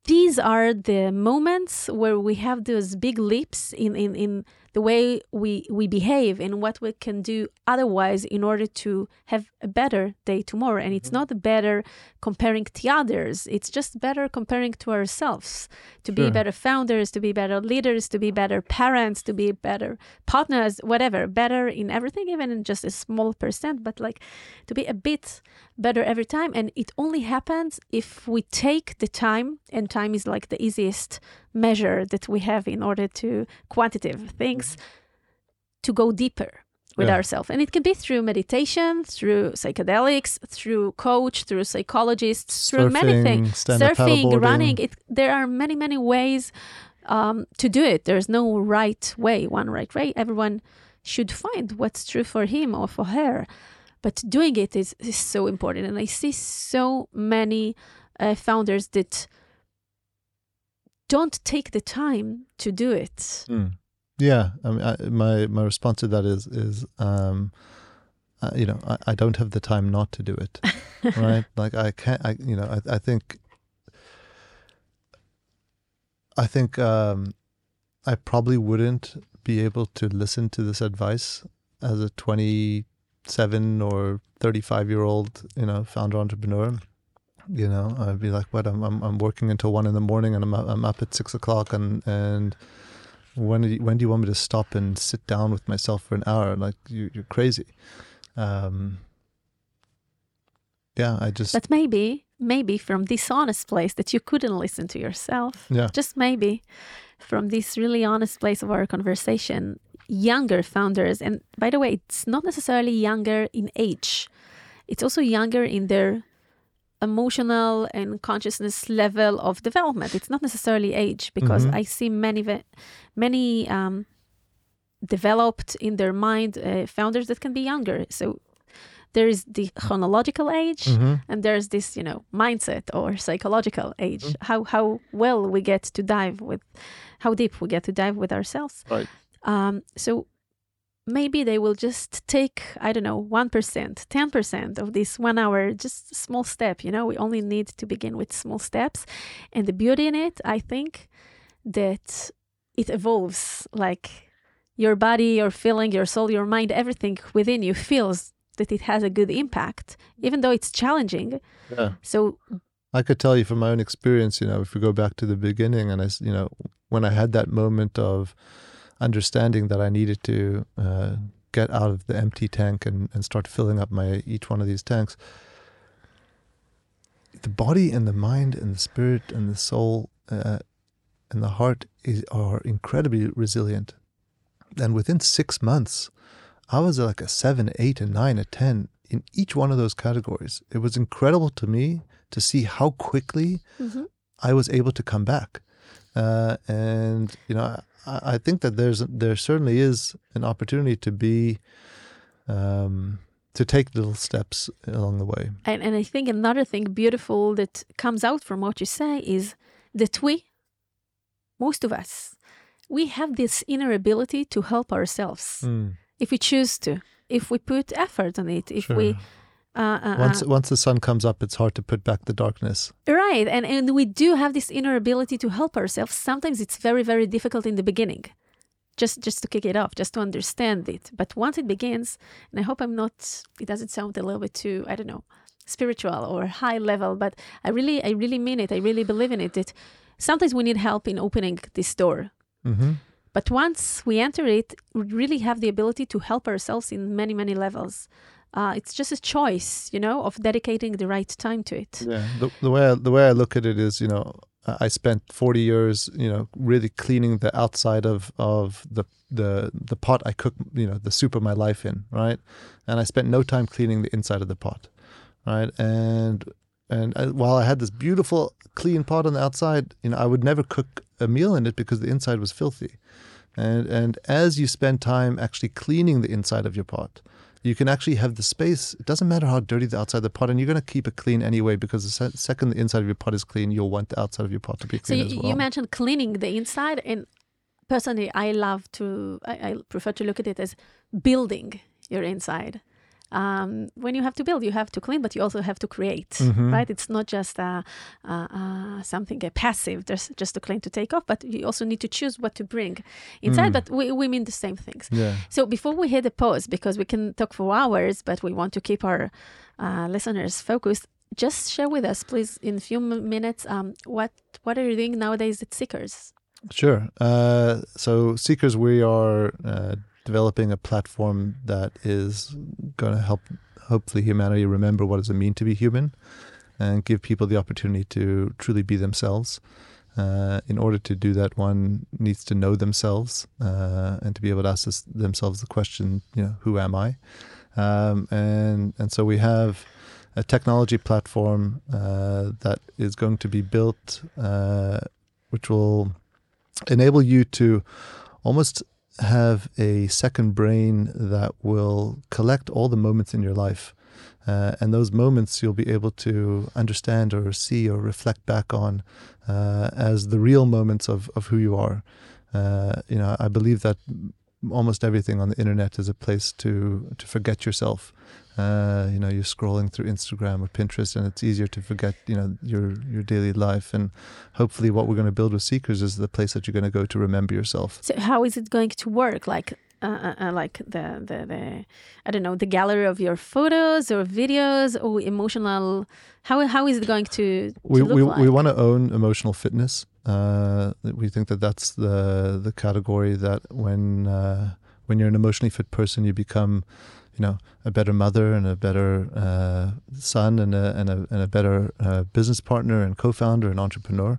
These are the moments where we have those big leaps in, in, in the way we, we behave and what we can do otherwise in order to have a better day tomorrow. And it's mm-hmm. not better comparing to others, it's just better comparing to ourselves to sure. be better founders, to be better leaders, to be better parents, to be better partners, whatever, better in everything, even in just a small percent, but like to be a bit better every time. And it only happens if we take the time, and time is like the easiest measure that we have in order to quantitative things to go deeper with yeah. ourselves. And it can be through meditation, through psychedelics, through coach, through psychologists, through many things. Surfing, running. It, there are many, many ways um, to do it. There's no right way, one right way. Everyone should find what's true for him or for her. But doing it is, is so important. And I see so many uh, founders that don't take the time to do it. Mm. Yeah, I mean, I, my my response to that is is um, uh, you know I, I don't have the time not to do it, *laughs* right? Like I can't, I you know I I think I think um, I probably wouldn't be able to listen to this advice as a twenty seven or thirty five year old you know founder entrepreneur you know, I'd be like, "What? I'm I'm, I'm working until one in the morning, and I'm I'm up at six o'clock, and and when do you, when do you want me to stop and sit down with myself for an hour? Like you, you're crazy." Um, yeah, I just. But maybe, maybe from this honest place that you couldn't listen to yourself. Yeah. Just maybe, from this really honest place of our conversation, younger founders, and by the way, it's not necessarily younger in age. It's also younger in their emotional and consciousness level of development. It's not necessarily age because mm-hmm. I see many many um, developed in their mind uh, founders that can be younger. So there is the chronological age mm-hmm. and there's this you know mindset or psychological age mm-hmm. how how well we get to dive with how deep we get to dive with ourselves right um, so maybe they will just take i don't know 1% 10% of this one hour just small step you know? We only need to begin with small steps. And the beauty in it i think that it evolves like your body your feeling your soul your mind everything within you feels that it has a good impact even though it's challenging. Yeah. So i could tell you from my own experience you know if we go back to the beginning and i you know when i had that moment of understanding that I needed to uh, get out of the empty tank and, and start filling up my each one of these tanks. The body and the mind and the spirit and the soul uh, and the heart is, are incredibly resilient. And within six months, I was like a seven, eight, and nine, a ten in each one of those categories. It was incredible to me to see how quickly mm-hmm. I was able to come back. Uh, and you know, I think that there's there certainly is an opportunity to be um, to take little steps along the way. And and I think another thing beautiful that comes out from what you say is that we, most of us, we have this inner ability to help ourselves mm. if we choose to, if we put effort on it, if sure. we Uh, uh, Once uh, once the sun comes up, it's hard to put back the darkness. right, and and we do have this inner ability to help ourselves. Sometimes it's very very difficult in the beginning, just just to kick it off, just to understand it. But once it begins, and I hope I'm not. It doesn't sound a little bit too I don't know spiritual or high level, but I really I really mean it. I really believe in it. That sometimes we need help in opening this door. hmm But once we enter it, we really have the ability to help ourselves in many, many levels. Uh, it's just a choice, you know, of dedicating the right time to it. Yeah. The, the way I, the way I look at it is, you know, I spent forty years, you know, really cleaning the outside of of the the the pot I cook, you know, the soup of my life in, right? And I spent no time cleaning the inside of the pot, right? And and I, while I had this beautiful clean pot on the outside, you know, I would never cook a meal in it because the inside was filthy. And and as you spend time actually cleaning the inside of your pot, you can actually have the space. It doesn't matter how dirty the outside of the pot, and you're going to keep it clean anyway because the se- second the inside of your pot is clean, you'll want the outside of your pot to be So clean you, as you mentioned cleaning the inside, and personally, I love to. I, I prefer to look at it as building your inside. Um, when you have to build, you have to clean, but you also have to create, Mhm. right? It's not just uh, uh, uh, something uh, passive, just just to clean to take off, but you also need to choose what to bring inside. Mm. But we, we mean the same things. yeah. So before we hit the pause, because we can talk for hours, but we want to keep our uh, listeners focused, just share with us, please, in a few m- minutes, um, what what are you doing nowadays at Seekers? Sure. Uh, so, Seekers, we are uh, developing a platform that is going to help, hopefully, humanity remember what does it mean to be human, and give people the opportunity to truly be themselves. Uh, in order to do that, one needs to know themselves uh, and to be able to ask this, themselves the question, you know, who am I? Um, and and so we have a technology platform uh, that is going to be built, uh, which will enable you to almost have a second brain that will collect all the moments in your life. Uh, and those moments you'll be able to understand or see or reflect back on uh, as the real moments of, of who you are. Uh, you know, I believe that almost everything on the internet is a place to to forget yourself. Uh, you know, you're scrolling through Instagram or Pinterest, and it's easier to forget, you know, your your daily life. And hopefully, what we're going to build with Seekers is the place that you're going to go to remember yourself. So how is it going to work? Like, uh, uh, uh, like the, the the I don't know the gallery of your photos or videos or emotional. How how is it going to, to we look we, like? we want to own emotional fitness. Uh, we think that that's the the category that when uh, when you're an emotionally fit person, you become, you know, a better mother and a better uh, son and a and a, and a better uh, business partner and co-founder and entrepreneur.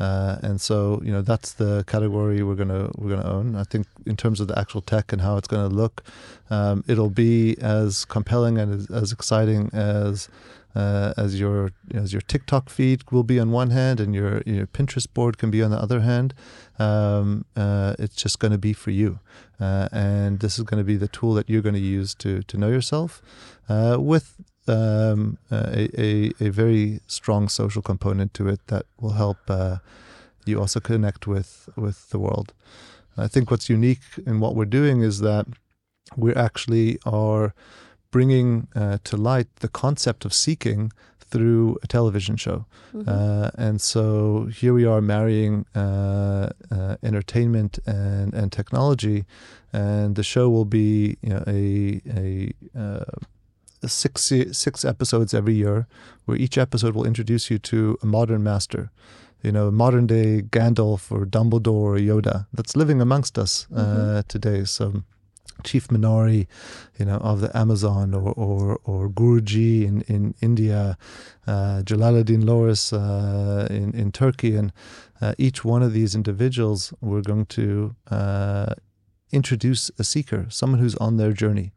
Uh, and so you know that's the category we're gonna we're gonna own. I think in terms of the actual tech and how it's gonna look, um, it'll be as compelling and as, as exciting as uh, as your as your TikTok feed will be on one hand and your your Pinterest board can be on the other hand. Um, uh, it's just going to be for you, uh, and this is going to be the tool that you're going to use to to know yourself, uh, with um, a, a a very strong social component to it that will help uh, you also connect with with the world. I think what's unique in what we're doing is that we actually are bringing uh, to light the concept of seeking through a television show. Mhm. Uh, and so here we are marrying uh, uh, entertainment and, and technology, and the show will be you know, a, a, uh, a six six episodes every year, where each episode will introduce you to a modern master. You know, modern day Gandalf or Dumbledore or Yoda that's living amongst us uh, Mhm. today. So, Chief Minari, you know, of the Amazon, or or, or Guruji in in India, uh, Jalaluddin Loris uh, in in Turkey, and uh, each one of these individuals, we're going to uh, introduce a seeker, someone who's on their journey,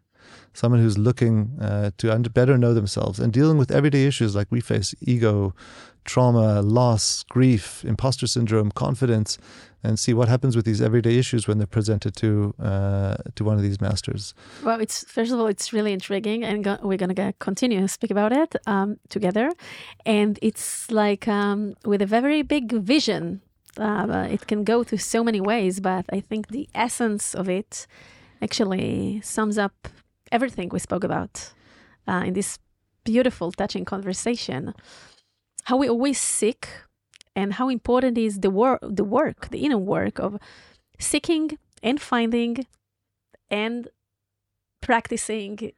someone who's looking uh, to better know themselves and dealing with everyday issues like we face: ego, trauma, loss, grief, imposter syndrome, confidence, and see what happens with these everyday issues when they're presented to uh, to one of these masters. Well, it's first of all, it's really intriguing, and go, we're gonna continue to speak about it um, together. And it's like um, with a very big vision. Uh, it can go through so many ways, but I think the essence of it actually sums up everything we spoke about uh, in this beautiful, touching conversation. How we always seek and how important is the work, the work, the inner work of seeking and finding and practicing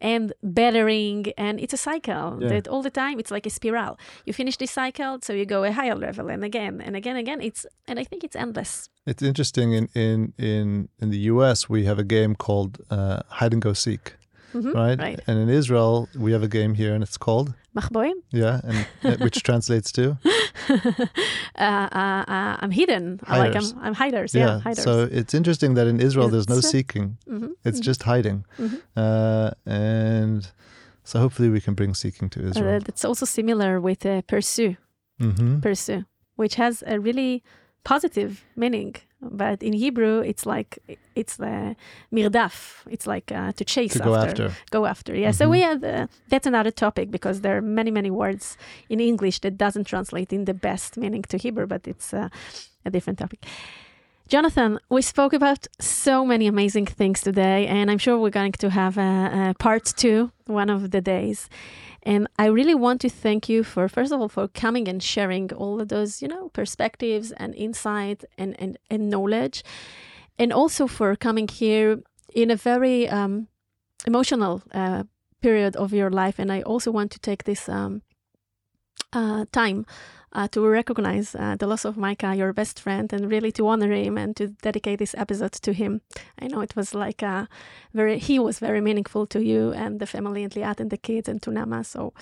and bettering and it's a cycle Yeah. that all the time it's like a spiral you finish this cycle so you go a higher level and again and again and again it's and i think it's endless It's interesting in in in in the U.S. we have a game called uh, hide and go seek, Mhm, right? right And in Israel we have a game here, and it's called Machboim? yeah, and uh, which *laughs* translates to uh, uh, uh, i'm hidden I like Hiders. i'm, I'm hiders yeah, hiders So it's interesting that in Israel there's no uh, seeking; Mhm, it's mhm. just hiding, Mhm. uh, and so hopefully we can bring seeking to Uh, Israel. that's also similar with uh, pursue hmm pursue which has a really positive meaning but in hebrew it's like it's the mirdaf. It's like uh, to chase To go after. go after yeah. So Mhm. we have uh, that's another topic because there are many many words in english that doesn't translate in the best meaning to hebrew but it's uh, a different topic. Jonathan we spoke about so many amazing things today and i'm sure we're going to have a, a part two one of the days and i really want to thank you for first of all for coming and sharing all of those you know perspectives and insight and, and, and knowledge and also for coming here in a very um, emotional uh, period of your life. And I also want to take this um, uh, time uh, to recognize uh, the loss of Micha, your best friend, and really to honor him and to dedicate this episode to him. I know it was like a very, he was very meaningful to you and the family and Liat and the kids and to Nama. So,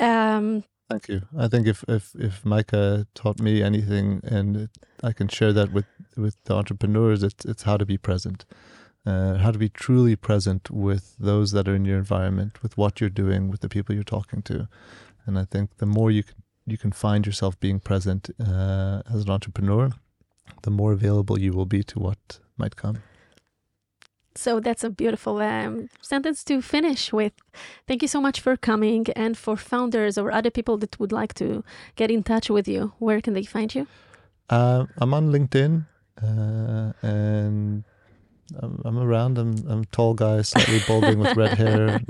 um, Thank you. I think if if if Micha taught me anything, and I can share that with with the entrepreneurs, it's it's how to be present, uh, how to be truly present with those that are in your environment, with what you're doing, with the people you're talking to, and I think the more you can you can find yourself being present uh, as an entrepreneur, the more available you will be to what might come. So that's a beautiful um, sentence to finish with. Thank you so much for coming and for founders or other people that would like to get in touch with you. Where can they find you? Uh, I'm on LinkedIn, uh, and I'm, I'm around. I'm I'm a tall guy, slightly balding with red hair,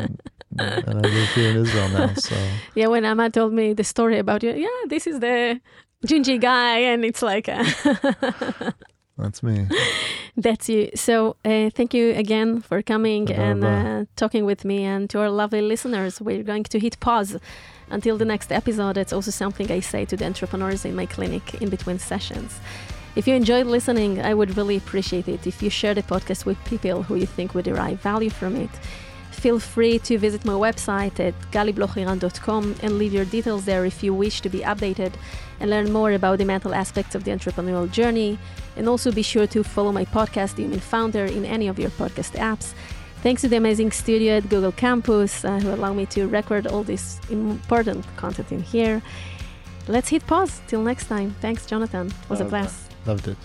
and, I live here in Israel now. So *laughs* Yeah, when Amma told me the story about you, yeah, this is the Gingy guy, and it's like, uh, *laughs* that's me. that's you. So uh, thank you again for coming and uh, talking with me. And to our lovely listeners, we're going to hit pause until the next episode. It's also something I say to the entrepreneurs in my clinic in between sessions. If you enjoyed listening, I would really appreciate it if you share the podcast with people who you think would derive value from it. Feel free to visit my website at galiblochiran.com and leave your details there if you wish to be updated and learn more about the mental aspects of the entrepreneurial journey. And also be sure to follow my podcast, The Human Founder, in any of your podcast apps. Thanks to the amazing studio at Google Campus uh, who allow me to record all this important content in here. Let's hit pause. Till next time. Thanks, Jonathan. It was a blast. Loved it.